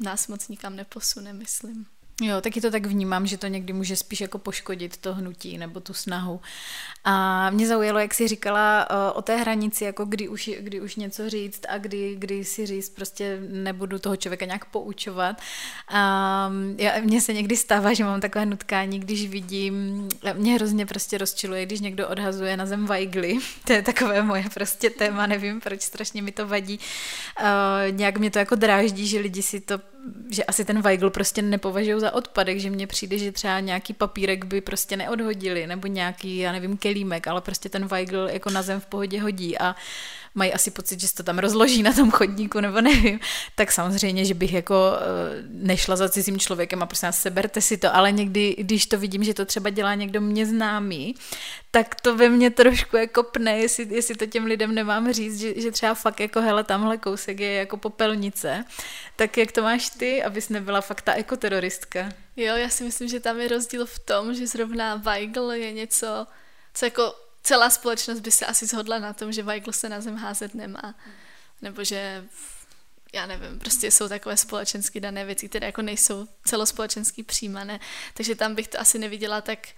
nás moc nikam neposune, myslím. Jo, taky to tak vnímám, že to někdy může spíš jako poškodit to hnutí nebo tu snahu. A mě zaujalo, jak jsi říkala eh, o té hranici, jako kdy už, kdy už něco říct a kdy, kdy si říct, prostě nebudu toho člověka nějak poučovat. A já, mně se někdy stává, že mám takové nutkání, když vidím, mě hrozně prostě rozčiluje, když někdo odhazuje na zem vajgly. To je takové moje prostě téma, nevím, proč strašně mi to vadí. Uh, nějak mě to jako dráždí, že lidi si to že asi ten Weigl prostě nepovažují za odpadek, že mně přijde, že třeba nějaký papírek by prostě neodhodili, nebo nějaký, já nevím, kelímek, ale prostě ten Weigl jako na zem v pohodě hodí. A mají asi pocit, že se to tam rozloží na tom chodníku, nebo nevím, tak samozřejmě, že bych jako eh, nešla za cizím člověkem a prostě seberte si to, ale někdy, když to vidím, že to třeba dělá někdo mě známý, tak to ve mně trošku jako pne, jestli, jestli to těm lidem nemám říct, že, že třeba fakt jako hele, tamhle kousek je jako popelnice, tak jak to máš ty, abys nebyla fakt ta ekoteroristka? Jo, já si myslím, že tam je rozdíl v tom, že zrovna Weigl je něco, co jako celá společnost by se asi shodla na tom, že Weigl se na zem házet nemá. Nebo že já nevím, prostě jsou takové společensky dané věci, které jako nejsou celospolečensky přijímané, takže tam bych to asi neviděla tak,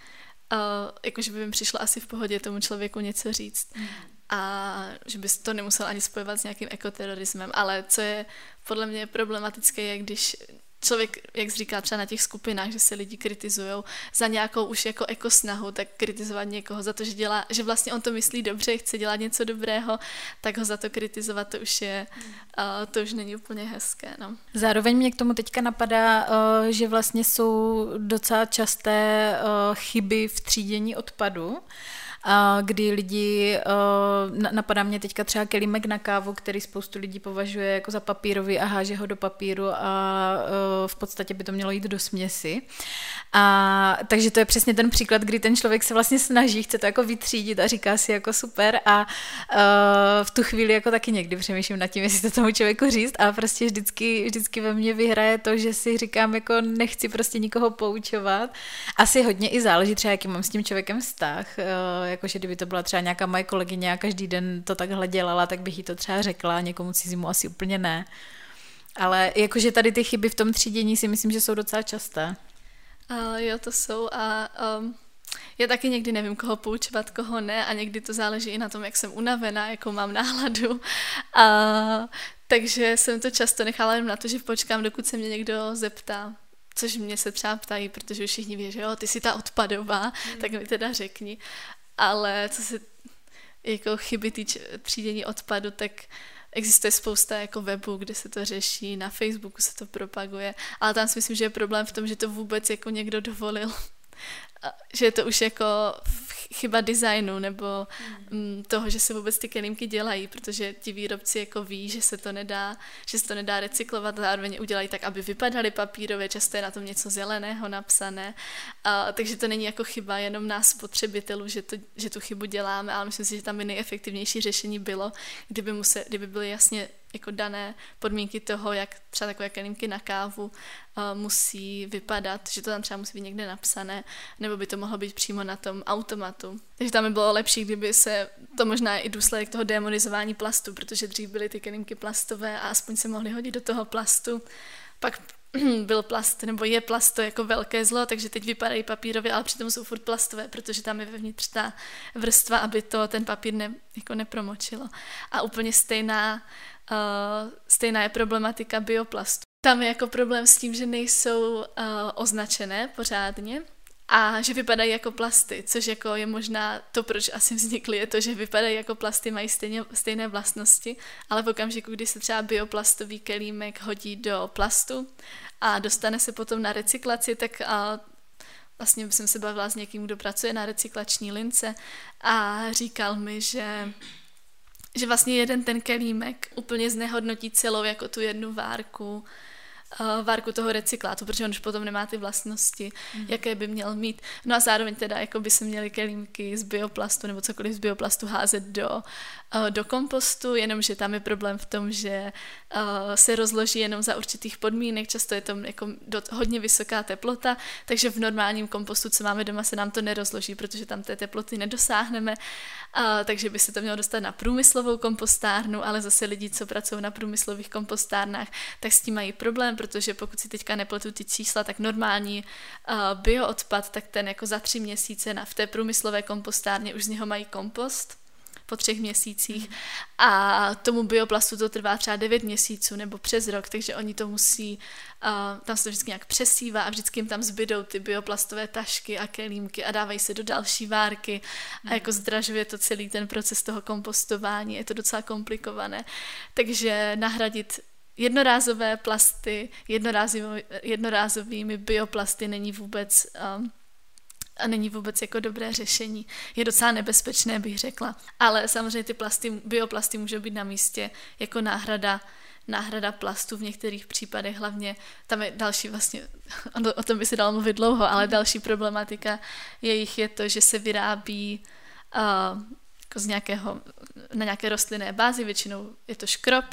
uh, jako že by mi přišlo asi v pohodě tomu člověku něco říct. Mm. A že bys to nemusel ani spojovat s nějakým ekoterorismem, ale co je podle mě problematické, je, když člověk, jak říká třeba na těch skupinách, že se lidi kritizují za nějakou už jako ekosnahu, tak kritizovat někoho za to, že dělá, že vlastně on to myslí dobře, chce dělat něco dobrého, tak ho za to kritizovat, to už je, to už není úplně hezké, no. Zároveň mě k tomu teďka napadá, uh, že vlastně jsou docela časté uh, chyby v třídění odpadu, kdy lidi, napadá mě teďka třeba kelímek na kávu, který spoustu lidí považuje jako za papírový a háže ho do papíru a v podstatě by to mělo jít do směsi. A, takže to je přesně ten příklad, kdy ten člověk se vlastně snaží, chce to jako vytřídit a říká si jako super a uh, v tu chvíli jako taky někdy přemýšlím nad tím, jestli to tomu člověku říct a prostě vždycky, vždycky ve mně vyhraje to, že si říkám jako nechci prostě nikoho poučovat. Asi hodně i záleží třeba, jaký mám s tím člověkem vztah, jakože kdyby to byla třeba nějaká moje kolegyně a každý den to takhle dělala, tak bych jí to třeba řekla, někomu cizímu asi úplně ne. Ale jakože tady ty chyby v tom třídění si myslím, že jsou docela časté. Uh, jo, to jsou a um, já taky někdy nevím, koho poučovat, koho ne a někdy to záleží i na tom, jak jsem unavená, jakou mám náladu. A, takže jsem to často nechala jen na to, že počkám, dokud se mě někdo zeptá což mě se třeba ptají, protože všichni ví, že jo, ty jsi ta odpadová, mm. tak mi teda řekni. Ale co se jako chyby týč třídění odpadu, tak existuje spousta jako webů, kde se to řeší, na Facebooku se to propaguje, ale tam si myslím, že je problém v tom, že to vůbec jako někdo dovolil. Že je to už jako chyba designu nebo mm. toho, že se vůbec ty kelímky dělají, protože ti výrobci jako ví, že se to nedá, že se to nedá recyklovat, zároveň udělají tak, aby vypadaly papírové, často je na tom něco zeleného napsané, a, takže to není jako chyba jenom nás spotřebitelů, že, to, že tu chybu děláme, ale myslím si, že tam by nejefektivnější řešení bylo, kdyby, muse, kdyby byly jasně jako dané podmínky toho, jak třeba takové kelímky na kávu uh, musí vypadat, že to tam třeba musí být někde napsané, nebo by to mohlo být přímo na tom automatu. Takže tam by bylo lepší, kdyby se, to možná i důsledek toho demonizování plastu, protože dřív byly ty kelímky plastové a aspoň se mohly hodit do toho plastu. Pak byl plast, nebo je plast to jako velké zlo, takže teď vypadají papírově, ale přitom jsou furt plastové, protože tam je vevnitř ta vrstva, aby to ten papír ne, jako nepromočilo. A úplně stejná Uh, stejná je problematika bioplastu. Tam je jako problém s tím, že nejsou uh, označené pořádně a že vypadají jako plasty, což jako je možná to, proč asi vznikly, je to, že vypadají jako plasty, mají stejně, stejné vlastnosti, ale v okamžiku, kdy se třeba bioplastový kelímek hodí do plastu a dostane se potom na recyklaci, tak a vlastně jsem se bavila s někým, kdo pracuje na recyklační lince a říkal mi, že že vlastně jeden ten kelímek úplně znehodnotí celou jako tu jednu várku uh, várku toho recyklátu, protože on už potom nemá ty vlastnosti, mm. jaké by měl mít. No a zároveň teda jako by se měly kelímky z bioplastu nebo cokoliv z bioplastu házet do, uh, do kompostu, jenomže tam je problém v tom, že uh, se rozloží jenom za určitých podmínek, často je tam jako do, hodně vysoká teplota, takže v normálním kompostu, co máme doma, se nám to nerozloží, protože tam té teploty nedosáhneme, uh, takže by se to mělo dostat na průmyslovou kompostárnu, ale zase lidi, co pracují na průmyslových kompostárnách, tak s tím mají problém, protože pokud si teďka nepletu ty čísla, tak normální uh, bioodpad, tak ten jako za tři měsíce na, v té průmyslové kompostárně už z něho mají kompost po třech měsících a tomu bioplastu to trvá třeba 9 měsíců nebo přes rok, takže oni to musí, uh, tam se to vždycky nějak přesívá a vždycky jim tam zbydou ty bioplastové tašky a kelímky a dávají se do další várky a jako zdražuje to celý ten proces toho kompostování, je to docela komplikované. Takže nahradit jednorázové plasty jednorázovými, jednorázovými bioplasty není vůbec um, a není vůbec jako dobré řešení. Je docela nebezpečné, bych řekla. Ale samozřejmě ty plasty, bioplasty můžou být na místě jako náhrada náhrada plastu v některých případech, hlavně tam je další vlastně, o tom by se dalo mluvit dlouho, ale další problematika jejich je to, že se vyrábí uh, jako z nějakého, na nějaké rostlinné bázi, většinou je to škrob,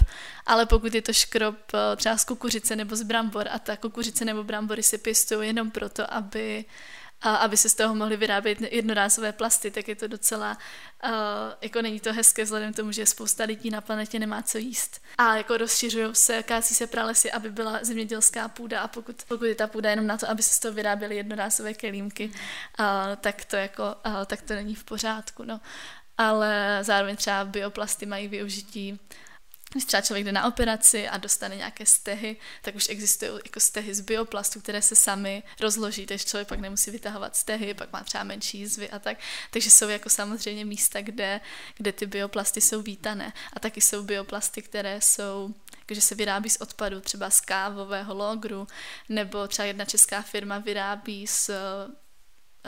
ale pokud je to škrob uh, třeba z kukuřice nebo z brambor a ta kukuřice nebo brambory se pěstují jenom proto, aby a aby se z toho mohly vyrábět jednorázové plasty, tak je to docela, uh, jako není to hezké vzhledem k tomu, že spousta lidí na planetě nemá co jíst. A jako rozšiřují se, kácí se pralesy, aby byla zemědělská půda a pokud, pokud je ta půda jenom na to, aby se z toho vyráběly jednorázové kelímky, uh, tak to jako, uh, tak to není v pořádku, no. Ale zároveň třeba bioplasty mají využití když třeba člověk jde na operaci a dostane nějaké stehy, tak už existují jako stehy z bioplastu, které se sami rozloží, takže člověk pak nemusí vytahovat stehy, pak má třeba menší jízvy a tak. Takže jsou jako samozřejmě místa, kde, kde ty bioplasty jsou vítané. A taky jsou bioplasty, které jsou že se vyrábí z odpadu, třeba z kávového logru, nebo třeba jedna česká firma vyrábí z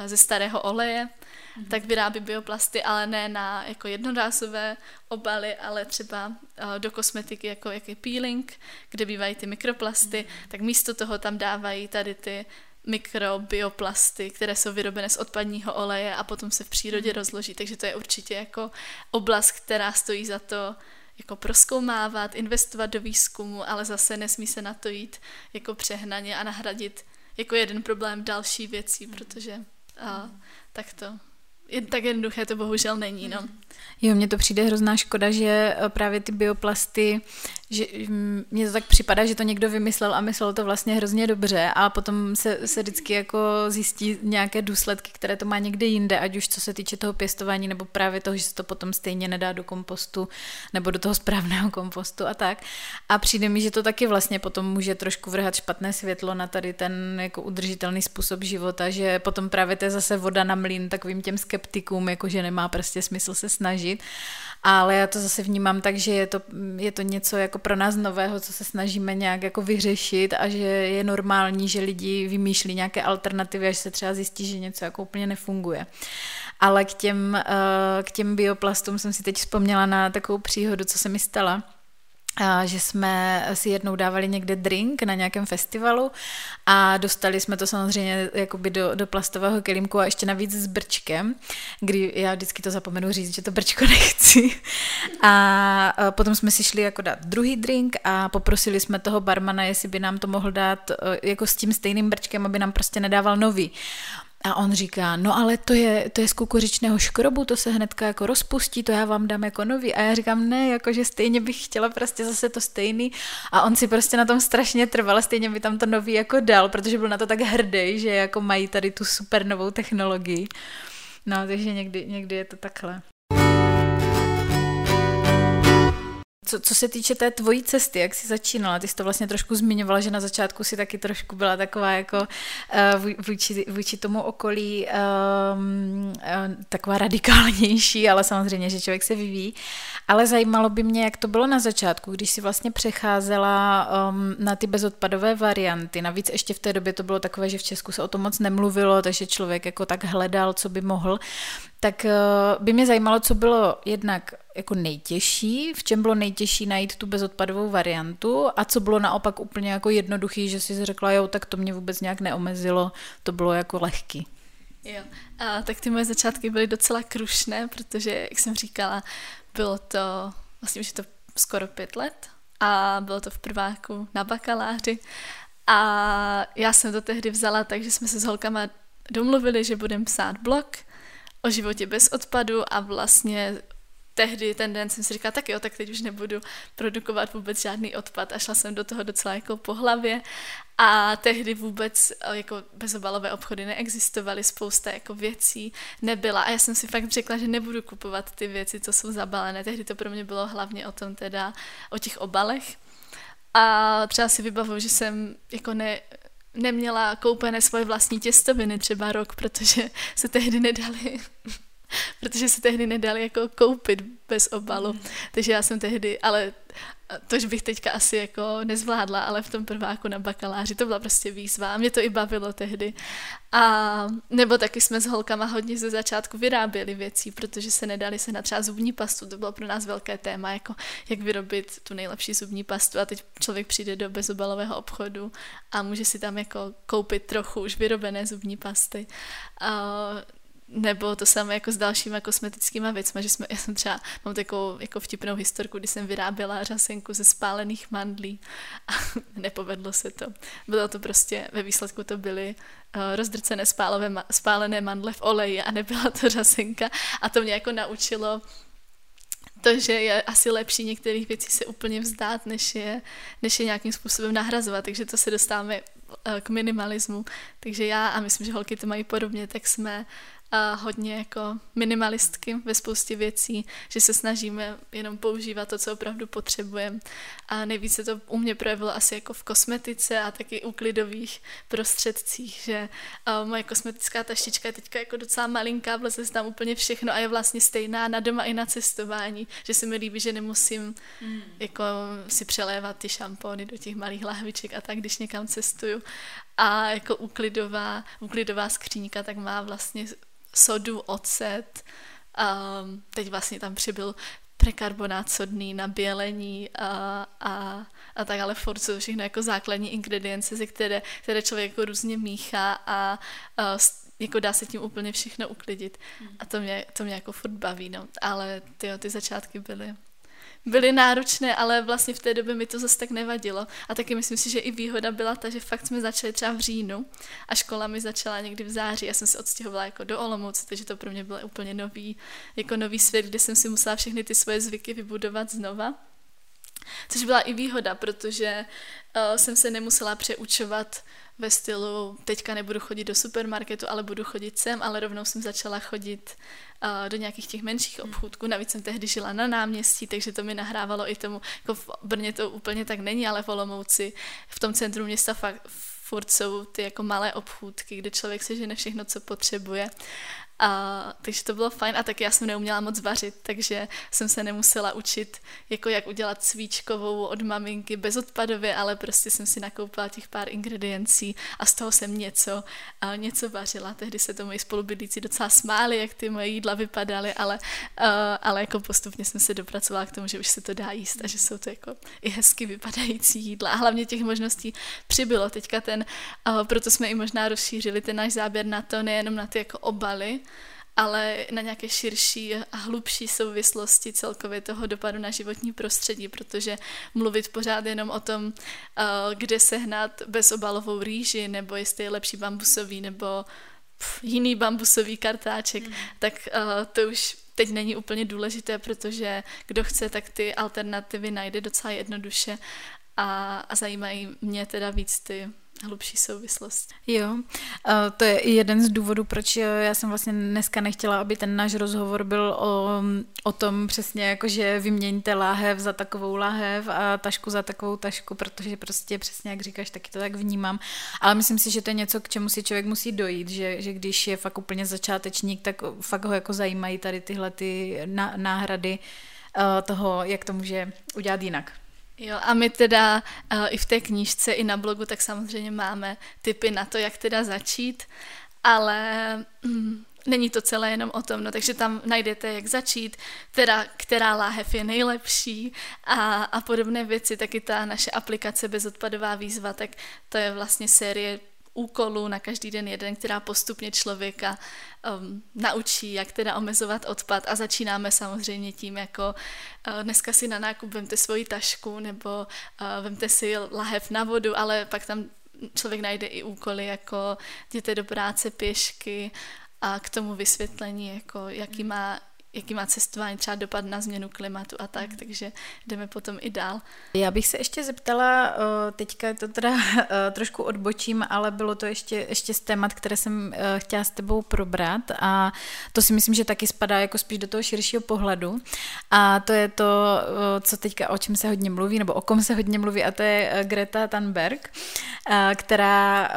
ze starého oleje, mm-hmm. tak vyrábí bioplasty, ale ne na jako jednorázové obaly, ale třeba uh, do kosmetiky jako jaký peeling, kde bývají ty mikroplasty, mm-hmm. tak místo toho tam dávají tady ty mikrobioplasty, které jsou vyrobené z odpadního oleje a potom se v přírodě mm-hmm. rozloží. Takže to je určitě jako oblast, která stojí za to jako proskoumávat, investovat do výzkumu, ale zase nesmí se na to jít jako přehnaně a nahradit jako jeden problém další věcí, protože a tak to. Jen tak jednoduché to bohužel není, no. Jo, mně to přijde hrozná škoda, že eh, právě ty bioplasty že mm, mně to tak připadá, že to někdo vymyslel a myslel to vlastně hrozně dobře a potom se, se vždycky jako zjistí nějaké důsledky, které to má někde jinde, ať už co se týče toho pěstování nebo právě toho, že se to potom stejně nedá do kompostu nebo do toho správného kompostu a tak. A přijde mi, že to taky vlastně potom může trošku vrhat špatné světlo na tady ten jako udržitelný způsob života, že potom právě to je zase voda na mlín takovým těm skeptikům, jako že nemá prostě smysl se snažit. Ale já to zase vnímám tak, že je to, je to něco jako pro nás nového, co se snažíme nějak jako vyřešit a že je normální, že lidi vymýšlí nějaké alternativy, až se třeba zjistí, že něco jako úplně nefunguje. Ale k těm, eh, k těm bioplastům jsem si teď vzpomněla na takovou příhodu, co se mi stala že jsme si jednou dávali někde drink na nějakém festivalu a dostali jsme to samozřejmě jakoby do, do plastového kelímku a ještě navíc s brčkem, kdy já vždycky to zapomenu říct, že to brčko nechci. A potom jsme si šli jako dát druhý drink a poprosili jsme toho barmana, jestli by nám to mohl dát e, jako s tím stejným brčkem, aby nám prostě nedával nový. A on říká, no ale to je, to je z kukuřičného škrobu, to se hnedka jako rozpustí, to já vám dám jako nový. A já říkám, ne, jakože stejně bych chtěla prostě zase to stejný. A on si prostě na tom strašně trval, stejně by tam to nový jako dal, protože byl na to tak hrdý, že jako mají tady tu super novou technologii. No, takže někdy, někdy je to takhle. Co, co se týče té tvojí cesty, jak jsi začínala, ty jsi to vlastně trošku zmiňovala, že na začátku si taky trošku byla taková jako uh, vůči, vůči tomu okolí um, taková radikálnější, ale samozřejmě, že člověk se vyvíjí. Ale zajímalo by mě, jak to bylo na začátku, když si vlastně přecházela um, na ty bezodpadové varianty. Navíc ještě v té době to bylo takové, že v Česku se o tom moc nemluvilo, takže člověk jako tak hledal, co by mohl. Tak uh, by mě zajímalo, co bylo jednak jako nejtěžší, v čem bylo nejtěžší najít tu bezodpadovou variantu a co bylo naopak úplně jako jednoduchý, že si řekla, jo, tak to mě vůbec nějak neomezilo, to bylo jako lehký. Jo, a tak ty moje začátky byly docela krušné, protože, jak jsem říkala, bylo to, vlastně už je to skoro pět let a bylo to v prváku na bakaláři a já jsem to tehdy vzala tak, že jsme se s holkama domluvili, že budeme psát blog o životě bez odpadu a vlastně tehdy ten den jsem si říkala, tak jo, tak teď už nebudu produkovat vůbec žádný odpad a šla jsem do toho docela jako po hlavě a tehdy vůbec eh, jako bezobalové obchody neexistovaly, spousta jako věcí nebyla a já jsem si fakt řekla, že nebudu kupovat ty věci, co jsou zabalené. Tehdy to pro mě bylo hlavně o tom teda, o těch obalech. A třeba si vybavuju, že jsem jako ne, neměla koupené svoje vlastní těstoviny třeba rok, protože se tehdy nedali protože se tehdy nedali jako koupit bez obalu. Mm. Takže já jsem tehdy, ale tož bych teďka asi jako nezvládla, ale v tom prváku na bakaláři to byla prostě výzva a mě to i bavilo tehdy. A nebo taky jsme s holkama hodně ze začátku vyráběli věcí, protože se nedali se na třeba zubní pastu, to bylo pro nás velké téma, jako jak vyrobit tu nejlepší zubní pastu a teď člověk přijde do bezobalového obchodu a může si tam jako koupit trochu už vyrobené zubní pasty. A nebo to samé jako s dalšíma kosmetickými věcmi, že jsme, já jsem třeba, mám takovou jako vtipnou historku, kdy jsem vyráběla řasenku ze spálených mandlí a nepovedlo se to. Bylo to prostě, ve výsledku to byly uh, rozdrcené spálové, spálené mandle v oleji a nebyla to řasenka a to mě jako naučilo to, že je asi lepší některých věcí se úplně vzdát, než je, než je nějakým způsobem nahrazovat, takže to se dostáváme eh, k minimalismu. Takže já a myslím, že holky to mají podobně, tak jsme a hodně jako minimalistky ve spoustě věcí, že se snažíme jenom používat to, co opravdu potřebujeme. A nejvíce to u mě projevilo asi jako v kosmetice a taky u klidových prostředcích, že uh, moje kosmetická taštička je teďka jako docela malinká, vleze se tam úplně všechno a je vlastně stejná na doma i na cestování, že se mi líbí, že nemusím mm. jako si přelévat ty šampony do těch malých lahviček a tak, když někam cestuju. A jako uklidová, uklidová skříňka tak má vlastně sodu, ocet, um, teď vlastně tam přibyl prekarbonát sodný na bělení a, a, a tak, ale furt jsou všechno jako základní ingredience, ze které, které člověk jako různě míchá a, a jako dá se tím úplně všechno uklidit. A to mě, to mě jako furt baví, no. Ale ty, ty začátky byly byly náročné, ale vlastně v té době mi to zase tak nevadilo. A taky myslím si, že i výhoda byla ta, že fakt jsme začali třeba v říjnu a škola mi začala někdy v září. Já jsem se odstěhovala jako do Olomouce, takže to pro mě byl úplně nový, jako nový svět, kde jsem si musela všechny ty svoje zvyky vybudovat znova. Což byla i výhoda, protože uh, jsem se nemusela přeučovat ve stylu teďka nebudu chodit do supermarketu, ale budu chodit sem, ale rovnou jsem začala chodit uh, do nějakých těch menších hmm. obchůdků. Navíc jsem tehdy žila na náměstí, takže to mi nahrávalo i tomu, jako v Brně to úplně tak není, ale v Olomouci, v tom centru města fakt furt jsou ty jako malé obchůdky, kde člověk si žene všechno, co potřebuje. A, takže to bylo fajn a taky já jsem neuměla moc vařit, takže jsem se nemusela učit, jako jak udělat svíčkovou od maminky bezodpadově, ale prostě jsem si nakoupila těch pár ingrediencí a z toho jsem něco, a něco vařila. Tehdy se to moji spolubydlící docela smáli, jak ty moje jídla vypadaly, ale, a, ale jako postupně jsem se dopracovala k tomu, že už se to dá jíst a že jsou to jako i hezky vypadající jídla. A hlavně těch možností přibylo. Teďka ten, a proto jsme i možná rozšířili ten náš záběr na to, nejenom na ty jako obaly, ale na nějaké širší a hlubší souvislosti celkově toho dopadu na životní prostředí, protože mluvit pořád jenom o tom, eh, kde sehnat bezobalovou rýži, nebo jestli je lepší bambusový, nebo jiný bambusový kartáček, mm. tak uh, to už teď není úplně důležité, protože kdo chce, tak ty alternativy najde docela jednoduše a, a zajímají mě teda víc ty hlubší souvislost. Jo, to je jeden z důvodů, proč já jsem vlastně dneska nechtěla, aby ten náš rozhovor byl o, o tom přesně, jako že vyměňte láhev za takovou láhev a tašku za takovou tašku, protože prostě přesně jak říkáš, taky to tak vnímám. Ale myslím si, že to je něco, k čemu si člověk musí dojít, že, že když je fakt úplně začátečník, tak fakt ho jako zajímají tady tyhle ty náhrady toho, jak to může udělat jinak. Jo, a my teda uh, i v té knížce, i na blogu, tak samozřejmě máme tipy na to, jak teda začít, ale mm, není to celé jenom o tom, no, takže tam najdete, jak začít, teda, která láhev je nejlepší a, a podobné věci, taky ta naše aplikace Bezodpadová výzva, tak to je vlastně série úkolů na každý den jeden, která postupně člověka um, naučí, jak teda omezovat odpad. A začínáme samozřejmě tím, jako uh, dneska si na nákup vemte svoji tašku nebo uh, vemte si lahev na vodu, ale pak tam člověk najde i úkoly, jako jděte do práce pěšky a k tomu vysvětlení, jako jaký má jaký má cestování třeba dopad na změnu klimatu a tak, mm. takže jdeme potom i dál. Já bych se ještě zeptala, teďka to teda trošku odbočím, ale bylo to ještě, ještě z témat, které jsem chtěla s tebou probrat a to si myslím, že taky spadá jako spíš do toho širšího pohledu a to je to, co teďka, o čem se hodně mluví, nebo o kom se hodně mluví a to je Greta Thunberg, která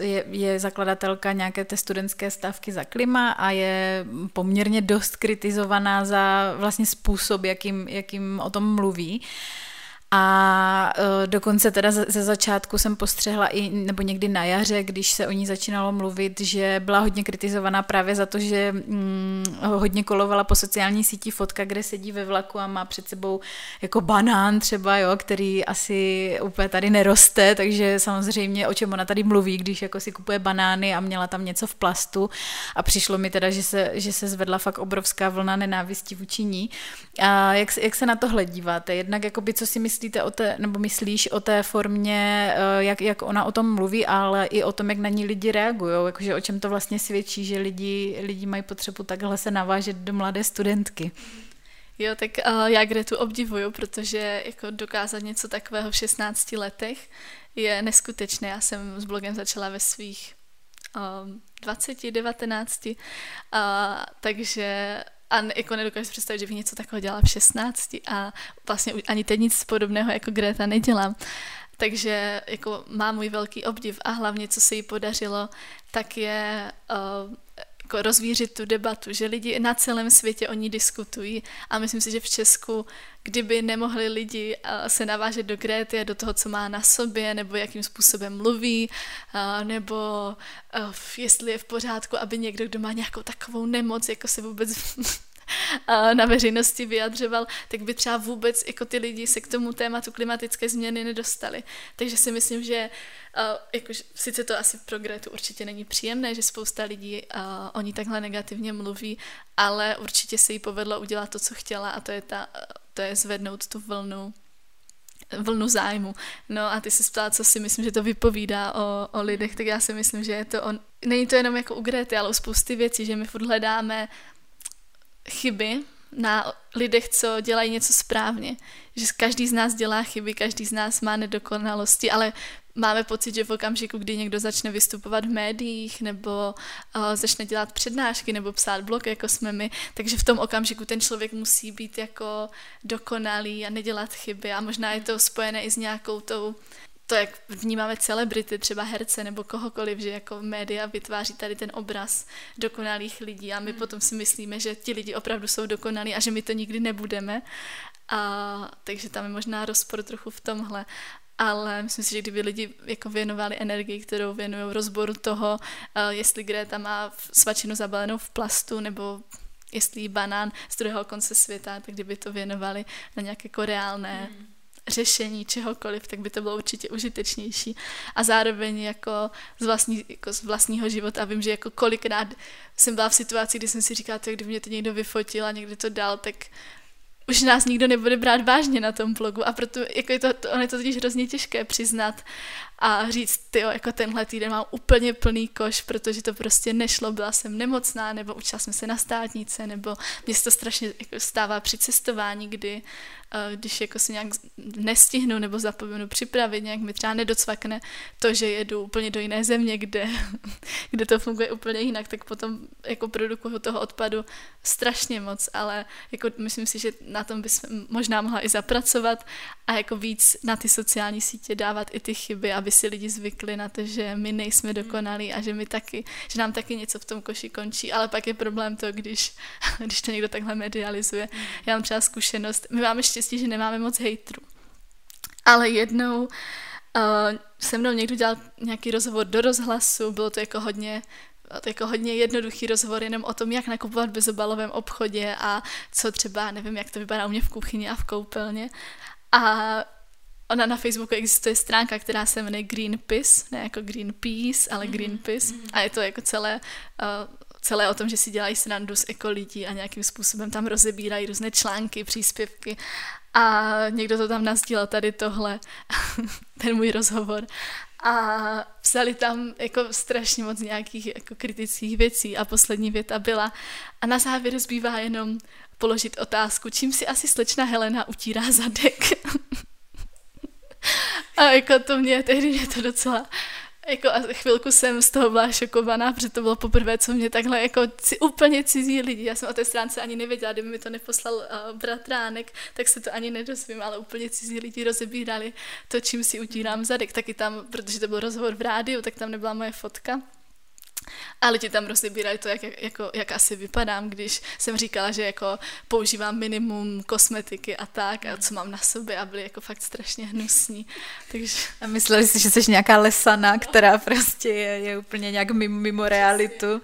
je, je zakladatelka nějaké té studentské stávky za klima a je poměrně dost kritizovaná za vlastně způsob, jakým, jakým o tom mluví. A uh, dokonce teda ze začátku jsem postřehla i, nebo někdy na jaře, když se o ní začínalo mluvit, že byla hodně kritizovaná právě za to, že mm, hodně kolovala po sociální síti fotka, kde sedí ve vlaku a má před sebou jako banán třeba, jo, který asi úplně tady neroste, takže samozřejmě o čem ona tady mluví, když jako si kupuje banány a měla tam něco v plastu a přišlo mi teda, že se, že se zvedla fakt obrovská vlna nenávisti vůči ní. A jak, jak se na tohle díváte? Jednak jakoby, co si myslíte, myslíte o té, nebo myslíš o té formě, eh, jak, jak ona o tom mluví, ale i o tom, jak na ní lidi reagují, jakože o čem to vlastně svědčí, že lidi, lidi mají potřebu takhle se navážet do mladé studentky. Jo, tak uh, já Gretu obdivuju, protože jako dokázat něco takového v 16 letech je neskutečné. Já jsem s blogem začala ve svých um, 20, 19, uh, takže a jako nedokážu si představit, že bych něco takového dělala v 16 a vlastně ani teď nic podobného jako Greta nedělám. Takže jako má můj velký obdiv a hlavně, co se jí podařilo, tak je uh, jako rozvířit tu debatu, že lidi na celém světě o ní diskutují. A myslím si, že v Česku, kdyby nemohli lidi se navážet do Gréty a do toho, co má na sobě, nebo jakým způsobem mluví, nebo jestli je v pořádku, aby někdo, kdo má nějakou takovou nemoc, jako se vůbec na veřejnosti vyjadřoval, tak by třeba vůbec jako ty lidi se k tomu tématu klimatické změny nedostali. Takže si myslím, že jako, sice to asi pro Gretu určitě není příjemné, že spousta lidí o ní takhle negativně mluví, ale určitě se jí povedlo udělat to, co chtěla a to je, ta, to je zvednout tu vlnu vlnu zájmu. No a ty se ptala, co si myslím, že to vypovídá o, o lidech, tak já si myslím, že je to on. Není to jenom jako u Grety, ale u spousty věcí, že my furt hledáme chyby na lidech, co dělají něco správně. Že každý z nás dělá chyby, každý z nás má nedokonalosti, ale máme pocit, že v okamžiku, kdy někdo začne vystupovat v médiích nebo uh, začne dělat přednášky nebo psát blog, jako jsme my, takže v tom okamžiku ten člověk musí být jako dokonalý a nedělat chyby a možná je to spojené i s nějakou tou to, jak vnímáme celebrity, třeba herce nebo kohokoliv, že jako média vytváří tady ten obraz dokonalých lidí a my hmm. potom si myslíme, že ti lidi opravdu jsou dokonalí a že my to nikdy nebudeme. A, takže tam je možná rozpor trochu v tomhle. Ale myslím si, že kdyby lidi jako věnovali energii, kterou věnují rozboru toho, jestli Greta má svačinu zabalenou v plastu nebo jestli banán z druhého konce světa, tak kdyby to věnovali na nějaké jako reálné mm řešení čehokoliv, tak by to bylo určitě užitečnější. A zároveň jako z, vlastní, jako z vlastního života vím, že jako kolikrát jsem byla v situaci, kdy jsem si říkala, tak kdyby mě to někdo vyfotil a někdy to dal, tak už nás nikdo nebude brát vážně na tom blogu a proto jako je to, to, on je to totiž hrozně těžké přiznat a říct, ty jako tenhle týden mám úplně plný koš, protože to prostě nešlo, byla jsem nemocná, nebo učila jsem se na státnice, nebo mě se to strašně jako stává při cestování, kdy uh, když jako si nějak nestihnu nebo zapomenu připravit, nějak mi třeba nedocvakne to, že jedu úplně do jiné země, kde, kde to funguje úplně jinak, tak potom jako produkuju toho odpadu strašně moc, ale jako myslím si, že na tom bychom možná mohla i zapracovat a jako víc na ty sociální sítě dávat i ty chyby, aby si lidi zvykli na to, že my nejsme dokonalí a že my taky, že nám taky něco v tom koši končí, ale pak je problém to, když, když to někdo takhle medializuje. Já mám třeba zkušenost, my máme štěstí, že nemáme moc hejtrů, ale jednou uh, se mnou někdo dělal nějaký rozhovor do rozhlasu, bylo to jako hodně jako hodně jednoduchý rozhovor jenom o tom, jak nakupovat v bezobalovém obchodě a co třeba, nevím, jak to vypadá u mě v kuchyni a v koupelně. A ona na Facebooku existuje stránka, která se jmenuje Greenpeace, ne jako Greenpeace, ale mhm. Greenpeace. Mm-hmm. A je to jako celé, uh, celé o tom, že si dělají srandu z eko lidí a nějakým způsobem tam rozebírají různé články, příspěvky. A někdo to tam nazdílel tady tohle, ten můj rozhovor. A psali tam jako strašně moc nějakých jako kritických věcí a poslední věta byla a na závěr zbývá jenom položit otázku, čím si asi slečna Helena utírá zadek. a jako to mě, tehdy mě to docela jako a chvilku jsem z toho byla šokovaná, protože to bylo poprvé, co mě takhle jako ci, úplně cizí lidi. Já jsem o té stránce ani nevěděla, kdyby mi to neposlal uh, bratránek, tak se to ani nedozvím, ale úplně cizí lidi rozebírali to, čím si utírám zadek. Taky tam, protože to byl rozhovor v rádiu, tak tam nebyla moje fotka ale ti tam rozebírají to, jak, jako, jak asi vypadám, když jsem říkala, že jako používám minimum kosmetiky a tak, a co mám na sobě a byly jako fakt strašně hnusní. Takže... A mysleli si, že jsi nějaká lesana, která prostě je, je úplně nějak mimo, mimo realitu.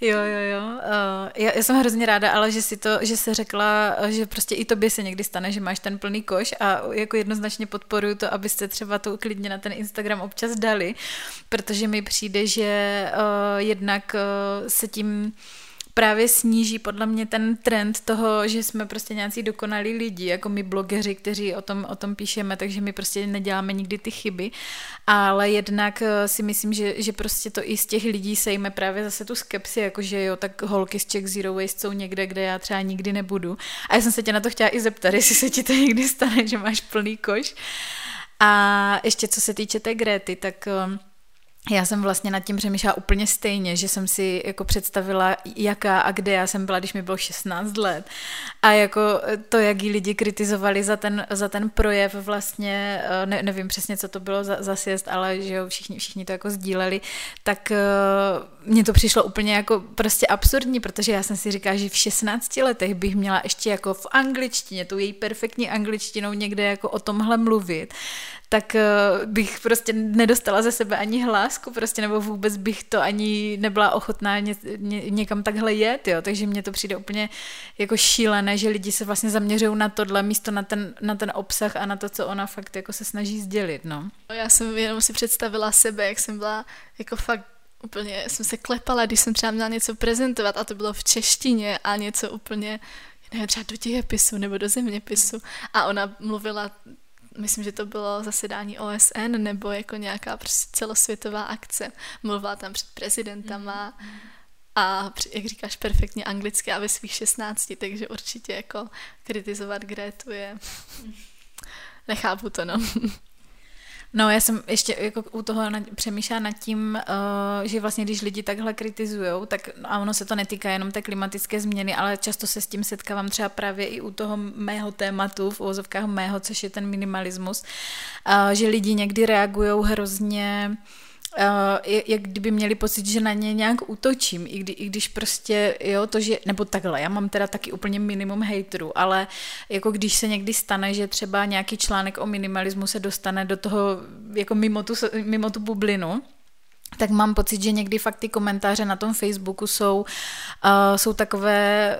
Jo, jo, jo. Uh, já, já jsem hrozně ráda, ale že si to, že se řekla, že prostě i tobě se někdy stane, že máš ten plný koš a jako jednoznačně podporuju to, abyste třeba to klidně na ten Instagram občas dali, protože mi přijde, že uh, jednak uh, se tím právě sníží podle mě ten trend toho, že jsme prostě nějací dokonalí lidi, jako my blogeři, kteří o tom, o tom píšeme, takže my prostě neděláme nikdy ty chyby, ale jednak eh, si myslím, že, že prostě to i z těch lidí sejme právě zase tu skepsi, jakože jo, tak holky z Czech Zero Waste jsou někde, kde já třeba nikdy nebudu. A já jsem se tě na to chtěla i zeptat, jestli se ti to někdy stane, že máš plný koš. A ještě co se týče té Gréty, tak eh, já jsem vlastně nad tím přemýšlela úplně stejně, že jsem si jako představila, jaká a kde já jsem byla, když mi bylo 16 let. A jako to, jak jí lidi kritizovali za ten, za ten projev vlastně, eh, ne, nevím přesně, co to bylo za, za sjezd, ale že jo, všichni, všichni to jako sdíleli, tak uh, mně to přišlo úplně jako prostě absurdní, protože já jsem si říkala, že v 16 letech bych měla ještě jako v angličtině, tou její perfektní angličtinou někde jako o tomhle mluvit tak eh, bych prostě nedostala ze sebe ani hlásku, prostě nebo vůbec bych to ani nebyla ochotná ně, ně, někam takhle jet, jo, takže mně to přijde úplně jako šílené, že lidi se vlastně zaměřují na tohle místo na ten, na ten obsah a na to, co ona fakt jako se snaží sdělit, no. Já jsem jenom si představila sebe, jak jsem byla jako fakt úplně, jsem se klepala, když jsem třeba měla něco prezentovat a to bylo v češtině a něco úplně nevím, třeba do dějepisu nebo do zeměpisu a ona mluvila myslím, že to bylo zasedání OSN nebo jako nějaká prostě celosvětová akce. Mluvila tam před prezidentama mm-hmm. a jak říkáš perfektně anglicky a ve svých 16, takže určitě jako kritizovat Gretu je... Nechápu to, no. No, já jsem ještě jako u toho přemýšlela nad tím, uh, že vlastně když lidi takhle kritizují, tak a ono se to netýká jenom té klimatické změny, ale často se s tím setkávám třeba právě i u toho mého tématu, v uvozovkách mého, což je ten minimalismus, uh, že lidi někdy reagují hrozně uh, uh, jak kdyby měli pocit, že na ně nějak útočím, i, kdy, i když prostě, jo, to, že, nebo takhle, já mám teda taky úplně minimum hejtrů, ale jako když se někdy stane, že třeba nějaký článek o minimalismu se dostane do toho, jako mimo tu, mimo tu bublinu, tak mám pocit, že někdy fakt ty komentáře na tom Facebooku jsou, uh, jsou takové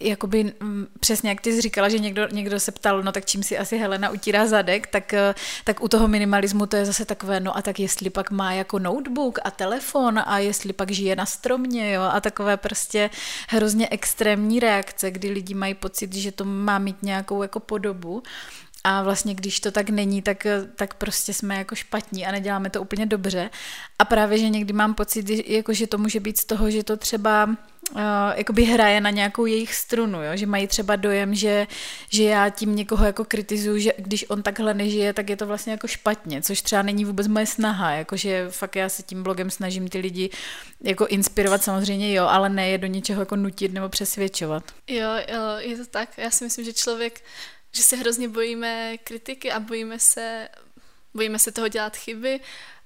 jakoby mm, přesně jak ty jsi říkala, že někdo, někdo se ptal, no tak čím si asi Helena utírá zadek, tak, eh, tak u toho minimalismu to je zase takové, no a tak jestli pak má jako notebook a telefon a jestli pak žije na stromě, jo, a takové prostě hrozně extrémní reakce, kdy lidi mají pocit, že to má mít nějakou jako podobu. A vlastně když to tak není, tak, tak prostě jsme jako špatní a neděláme to úplně dobře. A právě, že někdy mám pocit, jako, že to může být z toho, že to třeba uh, jakoby hraje na nějakou jejich strunu, jo? že mají třeba dojem, že, že já tím někoho jako kritizuju, že když on takhle nežije, tak je to vlastně jako špatně, což třeba není vůbec moje snaha, jakože fakt já se tím blogem snažím ty lidi jako inspirovat samozřejmě, jo, ale ne je do něčeho jako nutit nebo přesvědčovat. Jo, jo, je to tak. Já si myslím, že člověk že se hrozně bojíme kritiky a bojíme se, bojíme se toho dělat chyby.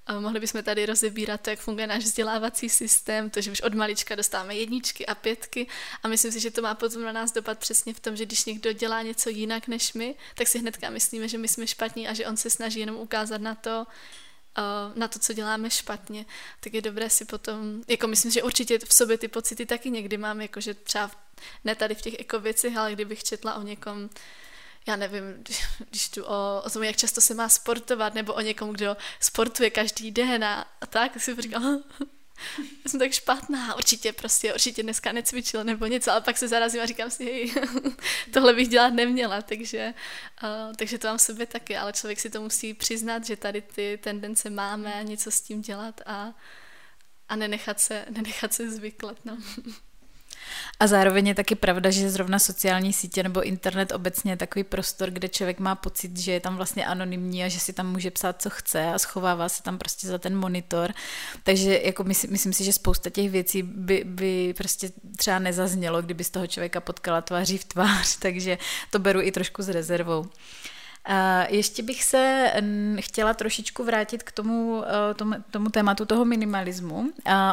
A mohli bychom tady rozebírat to, jak funguje náš vzdělávací systém, to, že už od malička dostáváme jedničky a pětky a myslím si, že to má potom na nás dopad přesně v tom, že když někdo dělá něco jinak než my, tak si hnedka myslíme, že my jsme špatní a že on se snaží jenom ukázat na to, na to, co děláme špatně, tak je dobré si potom, jako myslím, že určitě v sobě ty pocity taky někdy mám, jakože třeba ne tady v těch ekověcích, ale kdybych četla o někom, já nevím, když tu o, o tom, jak často se má sportovat, nebo o někom, kdo sportuje každý den a, a tak, tak si říkám, jsem tak špatná, určitě prostě, určitě dneska necvičil nebo něco, ale pak se zarazím a říkám si, hej, tohle bych dělat neměla, takže, uh, takže to mám v sobě taky, ale člověk si to musí přiznat, že tady ty tendence máme a něco s tím dělat a, a nenechat se, nenechat se zvyklat, no. A zároveň je taky pravda, že zrovna sociální sítě nebo internet obecně je takový prostor, kde člověk má pocit, že je tam vlastně anonymní a že si tam může psát, co chce a schovává se tam prostě za ten monitor. Takže jako myslím, myslím si, že spousta těch věcí by, by prostě třeba nezaznělo, kdyby z toho člověka potkala tváří v tvář, takže to beru i trošku s rezervou. Ještě bych se chtěla trošičku vrátit k tomu, eh, tomu, tomu tématu toho minimalismu.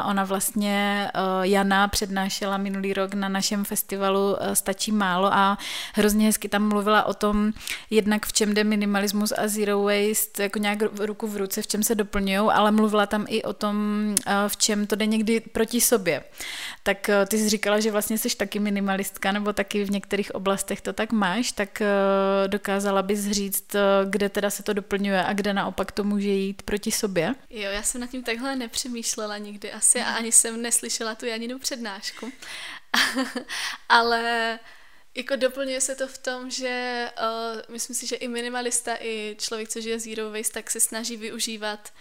Ona vlastně, eh, Jana, přednášela minulý rok na našem festivalu eh, Stačí málo a hrozně hezky tam mluvila o tom, jednak v čem jde minimalismus a zero waste, jako nějak ruku v ruce, v čem se doplňují, ale mluvila tam i o tom, v čem to jde někdy proti sobě. Tak ty jsi říkala, že vlastně jsi taky minimalistka, nebo taky v některých oblastech to tak máš, tak dokázala bys říct, říct, eh, kde teda se to doplňuje a kde naopak to může jít proti sobě? Jo, já jsem nad tím takhle nepřemýšlela nikdy asi a ani jsem neslyšela tu Janinu přednášku. Ale jako doplňuje se to v tom, že uh, myslím si, že i minimalista, i člověk, co žije zero waste, tak se snaží využívat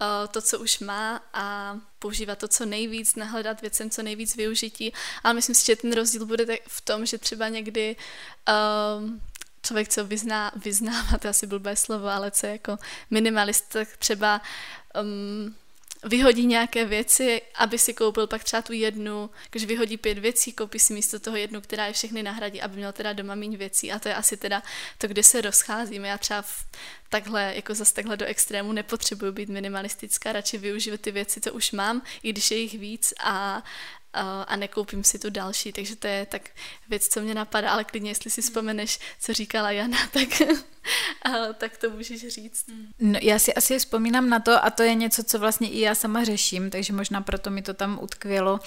uh, to, co už má a používat to, co nejvíc, nahledat věcem co nejvíc využití. Ale myslím si, že ten rozdíl bude v tom, že třeba někdy uh, člověk, co vyzná, vyznává, to asi blbé slovo, ale co je jako minimalist, tak třeba um, vyhodí nějaké věci, aby si koupil pak třeba tu jednu, když vyhodí pět věcí, koupí si místo toho jednu, která je všechny nahradí, aby měl teda doma méně věcí a to je asi teda to, kde se rozcházíme. Já třeba v takhle, jako zase takhle do extrému nepotřebuju být minimalistická, radši využiju ty věci, co už mám, i když je jich víc a, a nekoupím si tu další, takže to je tak věc, co mě napadá, ale klidně, jestli si vzpomeneš, co říkala Jana, tak, tak to můžeš říct. No, já si asi vzpomínám na to a to je něco, co vlastně i já sama řeším, takže možná proto mi to tam utkvělo, uh,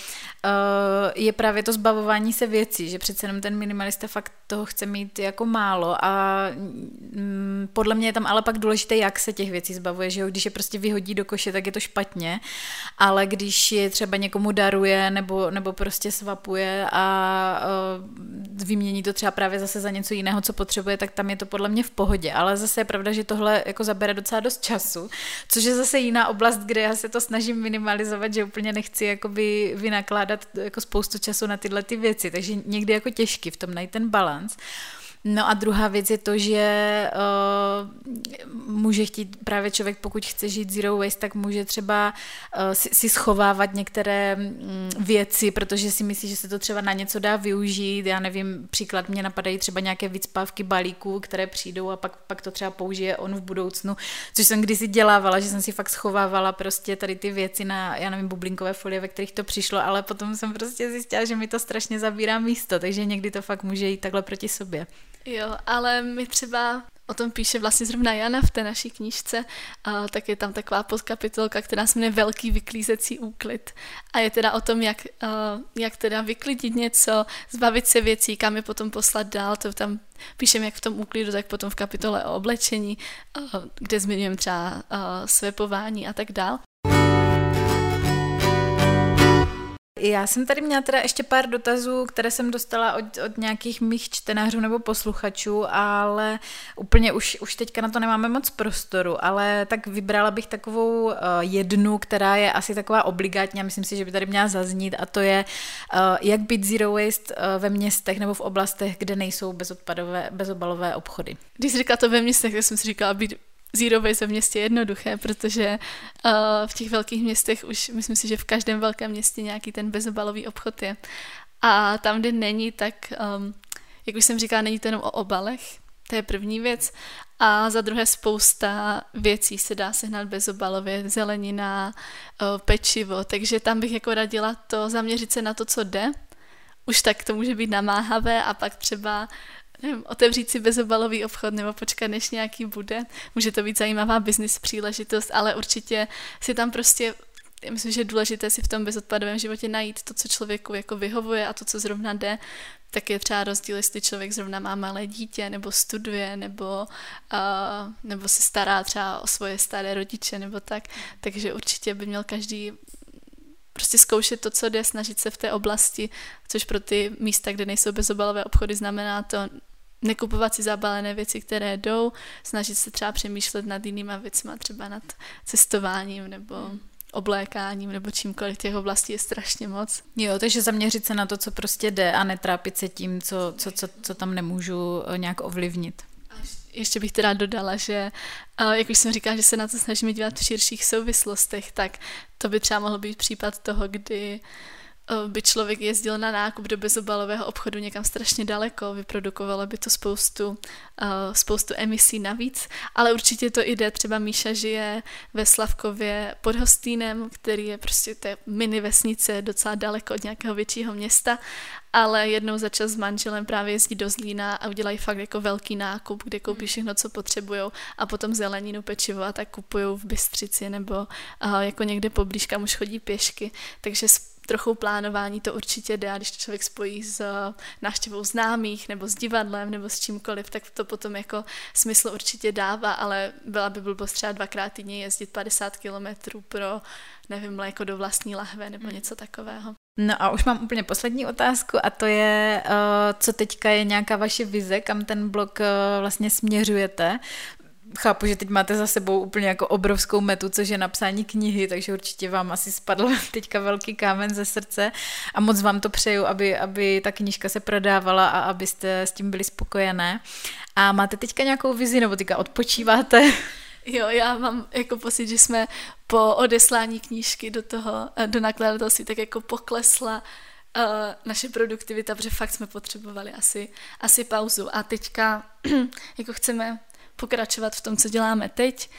je právě to zbavování se věcí, že přece jenom ten minimalista fakt toho chce mít jako málo a mm, podle mě je tam ale pak důležité, jak se těch věcí zbavuje, že jo, když je prostě vyhodí do koše, tak je to špatně, ale když je třeba někomu daruje nebo, nebo prostě svapuje a uh, vymění to třeba právě zase za něco jiného, co potřebuje, tak tam je to podle mě v pohodě, ale zase je pravda, že tohle jako zabere docela dost času, což je zase jiná oblast, kde já se to snažím minimalizovat, že úplně nechci jakoby vynakládat jako spoustu času na tyhle ty věci, takže někdy jako těžký v tom najít ten balans. No a druhá věc je to, že uh, může chtít právě člověk, pokud chce žít zero waste, tak může třeba uh, si, si schovávat některé um, věci, protože si myslí, že se to třeba na něco dá využít. Já nevím, příklad mě napadají třeba nějaké vycpávky balíků, které přijdou a pak, pak to třeba použije on v budoucnu, což jsem kdysi dělávala, že jsem si fakt schovávala prostě tady ty věci na, já nevím, bublinkové folie, ve kterých to přišlo, ale potom jsem prostě zjistila, že mi to strašně zabírá místo, takže někdy to fakt může jít takhle proti sobě. Jo, ale my třeba o tom píše vlastně zrovna Jana v té naší knížce, a tak je tam taková podkapitolka, která se jmenuje Velký vyklízecí úklid. A je teda o tom, jak, jak teda vyklidit něco, zbavit se věcí, kam je potom poslat dál, to tam píšeme jak v tom úklidu, tak potom v kapitole o oblečení, kde zmiňujeme třeba svepování a tak dál. Já jsem tady měla teda ještě pár dotazů, které jsem dostala od, od nějakých mých čtenářů nebo posluchačů, ale úplně už, už teďka na to nemáme moc prostoru, ale tak vybrala bych takovou uh, jednu, která je asi taková obligátní a myslím si, že by tady měla zaznít a to je, uh, jak být zero waste uh, ve městech nebo v oblastech, kde nejsou bezodpadové, bezobalové obchody. Když jsi říkala to ve městech, tak jsem si říkala být Zero waste v městě jednoduché, protože uh, v těch velkých městech už myslím si, že v každém velkém městě nějaký ten bezobalový obchod je. A tam, kde není, tak, um, jak už jsem říkala, není to jenom o obalech, to je první věc. A za druhé spousta věcí se dá sehnat bezobalově, zelenina, uh, pečivo, takže tam bych jako radila to zaměřit se na to, co jde. Už tak to může být namáhavé a pak třeba nevím, otevřít si bezobalový obchod nebo počkat, než nějaký bude. Může to být zajímavá business příležitost, ale určitě si tam prostě já myslím, že je důležité si v tom bezodpadovém životě najít to, co člověku jako vyhovuje a to, co zrovna jde, tak je třeba rozdíl, jestli člověk zrovna má malé dítě, nebo studuje, nebo, uh, nebo se stará třeba o svoje staré rodiče, nebo tak. Takže určitě by měl každý prostě zkoušet to, co jde, snažit se v té oblasti, což pro ty místa, kde nejsou bezobalové obchody, znamená to nekupovat si zabalené věci, které jdou, snažit se třeba přemýšlet nad jinýma věcma, třeba nad cestováním nebo hmm. oblékáním nebo čímkoliv těch oblastí je strašně moc. Jo, takže zaměřit se na to, co prostě jde a netrápit se tím, co, co, co, co tam nemůžu eh, nějak ovlivnit. Ještě bych teda dodala, že eh, jak už jsem říkala, že se na to snažíme dívat v širších souvislostech, tak to by třeba mohl být případ toho, kdy uh, by člověk jezdil na nákup do bezobalového obchodu někam strašně daleko, vyprodukovalo by to spoustu, uh, spoustu emisí navíc, ale určitě to jde. Třeba Míša žije ve Slavkově pod Hostýnem, který je prostě té mini vesnice docela daleko od nějakého většího města, ale jednou za čas s manželem právě jezdí do Zlína a udělají fakt jako velký nákup, kde koupí všechno, co potřebují a potom zeleninu, pečivo a tak kupují v Bystřici nebo uh, jako někde poblíž, kam už chodí pěšky, takže trochu plánování to určitě jde a když to člověk spojí s eh, návštěvou známých nebo s divadlem nebo s čímkoliv, tak to potom jako smysl určitě dává, ale byla by blbost třeba dvakrát týdně jezdit 50 kilometrů pro, nevím, mléko do vlastní lahve nebo hmm. něco takového. No a už mám úplně poslední otázku a to je, eh, co teďka je nějaká vaše vize, kam ten blog eh, vlastně směřujete chápu, že teď máte za sebou úplně jako obrovskou metu, což je napsání knihy, takže určitě vám asi spadl teďka velký kámen ze srdce a moc vám to přeju, aby, aby ta knižka se prodávala a abyste s tím byli spokojené. A máte teďka nějakou vizi, nebo teďka odpočíváte? Jo, já mám jako pocit, že jsme po odeslání knížky do toho, eh, do nakladatelství, tak jako poklesla uh, naše produktivita, protože fakt jsme potřebovali asi, asi pauzu. A teďka jako chceme pokračovat v tom, co děláme teď,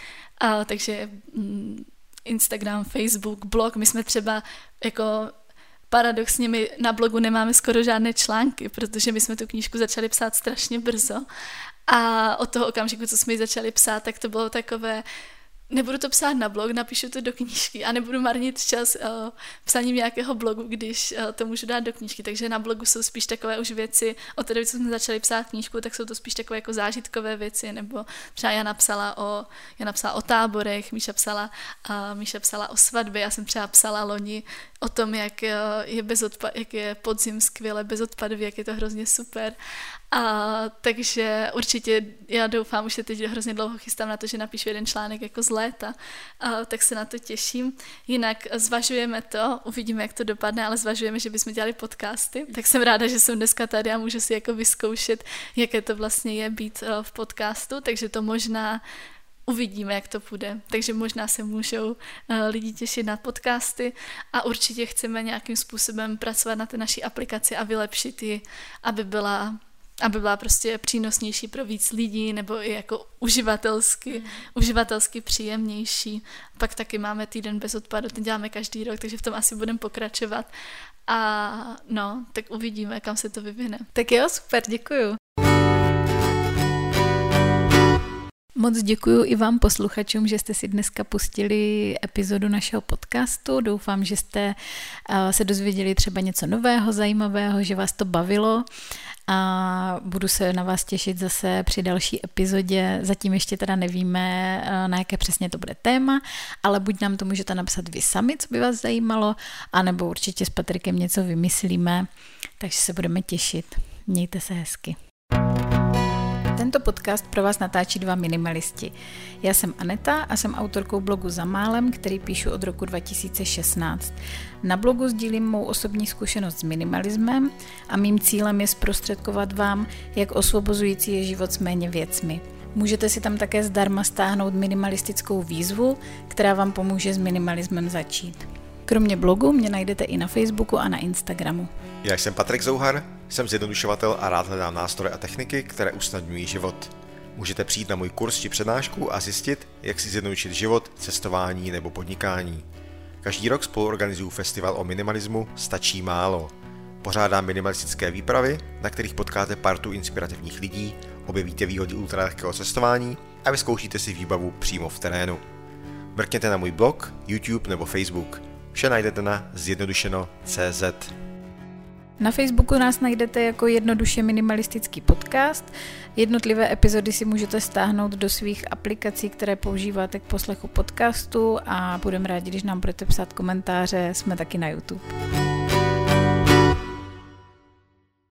uh, takže um, Instagram, Facebook, blog, my jsme třeba jako paradoxně my na blogu nemáme skoro žádné články, protože my jsme tu knížku začali psát strašně brzo. A od toho okamžiku, co jsme ji začali psát, tak to bylo takové, nebudu to psát na blog, napíšu to do knížky a nebudu marnit čas uh, psaním nějakého blogu, když uh, to můžu dát do knížky. Takže na blogu jsou spíš takové už věci, od té doby, co jsme začali psát knížku, tak jsou to spíš takové jako zážitkové věci, nebo třeba já napsala o, já napsala o táborech, Míša psala, uh, Míša psala o svatbě, já jsem třeba psala loni o tom, jak je, bez odpad, jak je podzim skvěle bezodpadový, jak je to hrozně super. A takže určitě já doufám, už se teď hrozně dlouho chystám na to, že napíšu jeden článek jako z léta, a tak se na to těším. Jinak zvažujeme to, uvidíme, jak to dopadne, ale zvažujeme, že bychom dělali podcasty. Tak jsem ráda, že jsem dneska tady a můžu si jako vyzkoušet, jaké to vlastně je být eh, v podcastu, takže to možná uvidíme, jak to půjde. Takže možná se můžou uh, lidi těšit na podcasty a určitě chceme nějakým způsobem pracovat na té naší aplikaci a vylepšit ji, aby byla aby byla prostě přínosnější pro víc lidí nebo i jako uživatelsky, mm. uživatelsky příjemnější. Pak taky máme týden bez odpadu, ten děláme každý rok, takže v tom asi budeme pokračovat. A no, tak uvidíme, kam se to vyvine. Tak jo, super, děkuju. Moc děkuji i vám posluchačům, že jste si dneska pustili epizodu našeho podcastu. Doufám, že jste se dozvěděli třeba něco nového, zajímavého, že vás to bavilo a budu se na vás těšit zase při další epizodě. Zatím ještě teda nevíme, na jaké přesně to bude téma, ale buď nám to můžete napsat vy sami, co by vás zajímalo, anebo určitě s Patrikem něco vymyslíme, takže se budeme těšit. Mějte se hezky. Tento podcast pro vás natáčí dva minimalisti. Já jsem Aneta a jsem autorkou blogu Za málem, který píšu od roku 2016. Na blogu sdílím mou osobní zkušenost s minimalismem a mým cílem je zprostředkovat vám, jak osvobozující je život s méně věcmi. Můžete si tam také zdarma stáhnout minimalistickou výzvu, která vám pomůže s minimalismem začít. Kromě blogu mě najdete i na Facebooku a na Instagramu. Já jsem Patrik Zouhar, jsem zjednodušovatel a rád hledám nástroje a techniky, které usnadňují život. Můžete přijít na můj kurz či přednášku a zjistit, jak si zjednodušit život, cestování nebo podnikání. Každý rok spolu organizuju festival o minimalismu Stačí málo. Pořádám minimalistické výpravy, na kterých potkáte partu inspirativních lidí, objevíte výhody ultralehkého cestování a vyzkoušíte si výbavu přímo v terénu. Mrkněte na můj blog, YouTube nebo Facebook. Vše najdete na zjednodušeno.cz. Na Facebooku nás najdete jako jednoduše minimalistický podcast. Jednotlivé epizody si můžete stáhnout do svých aplikací, které používáte k poslechu podcastu a budeme rádi, když nám budete psát komentáře. Jsme taky na YouTube.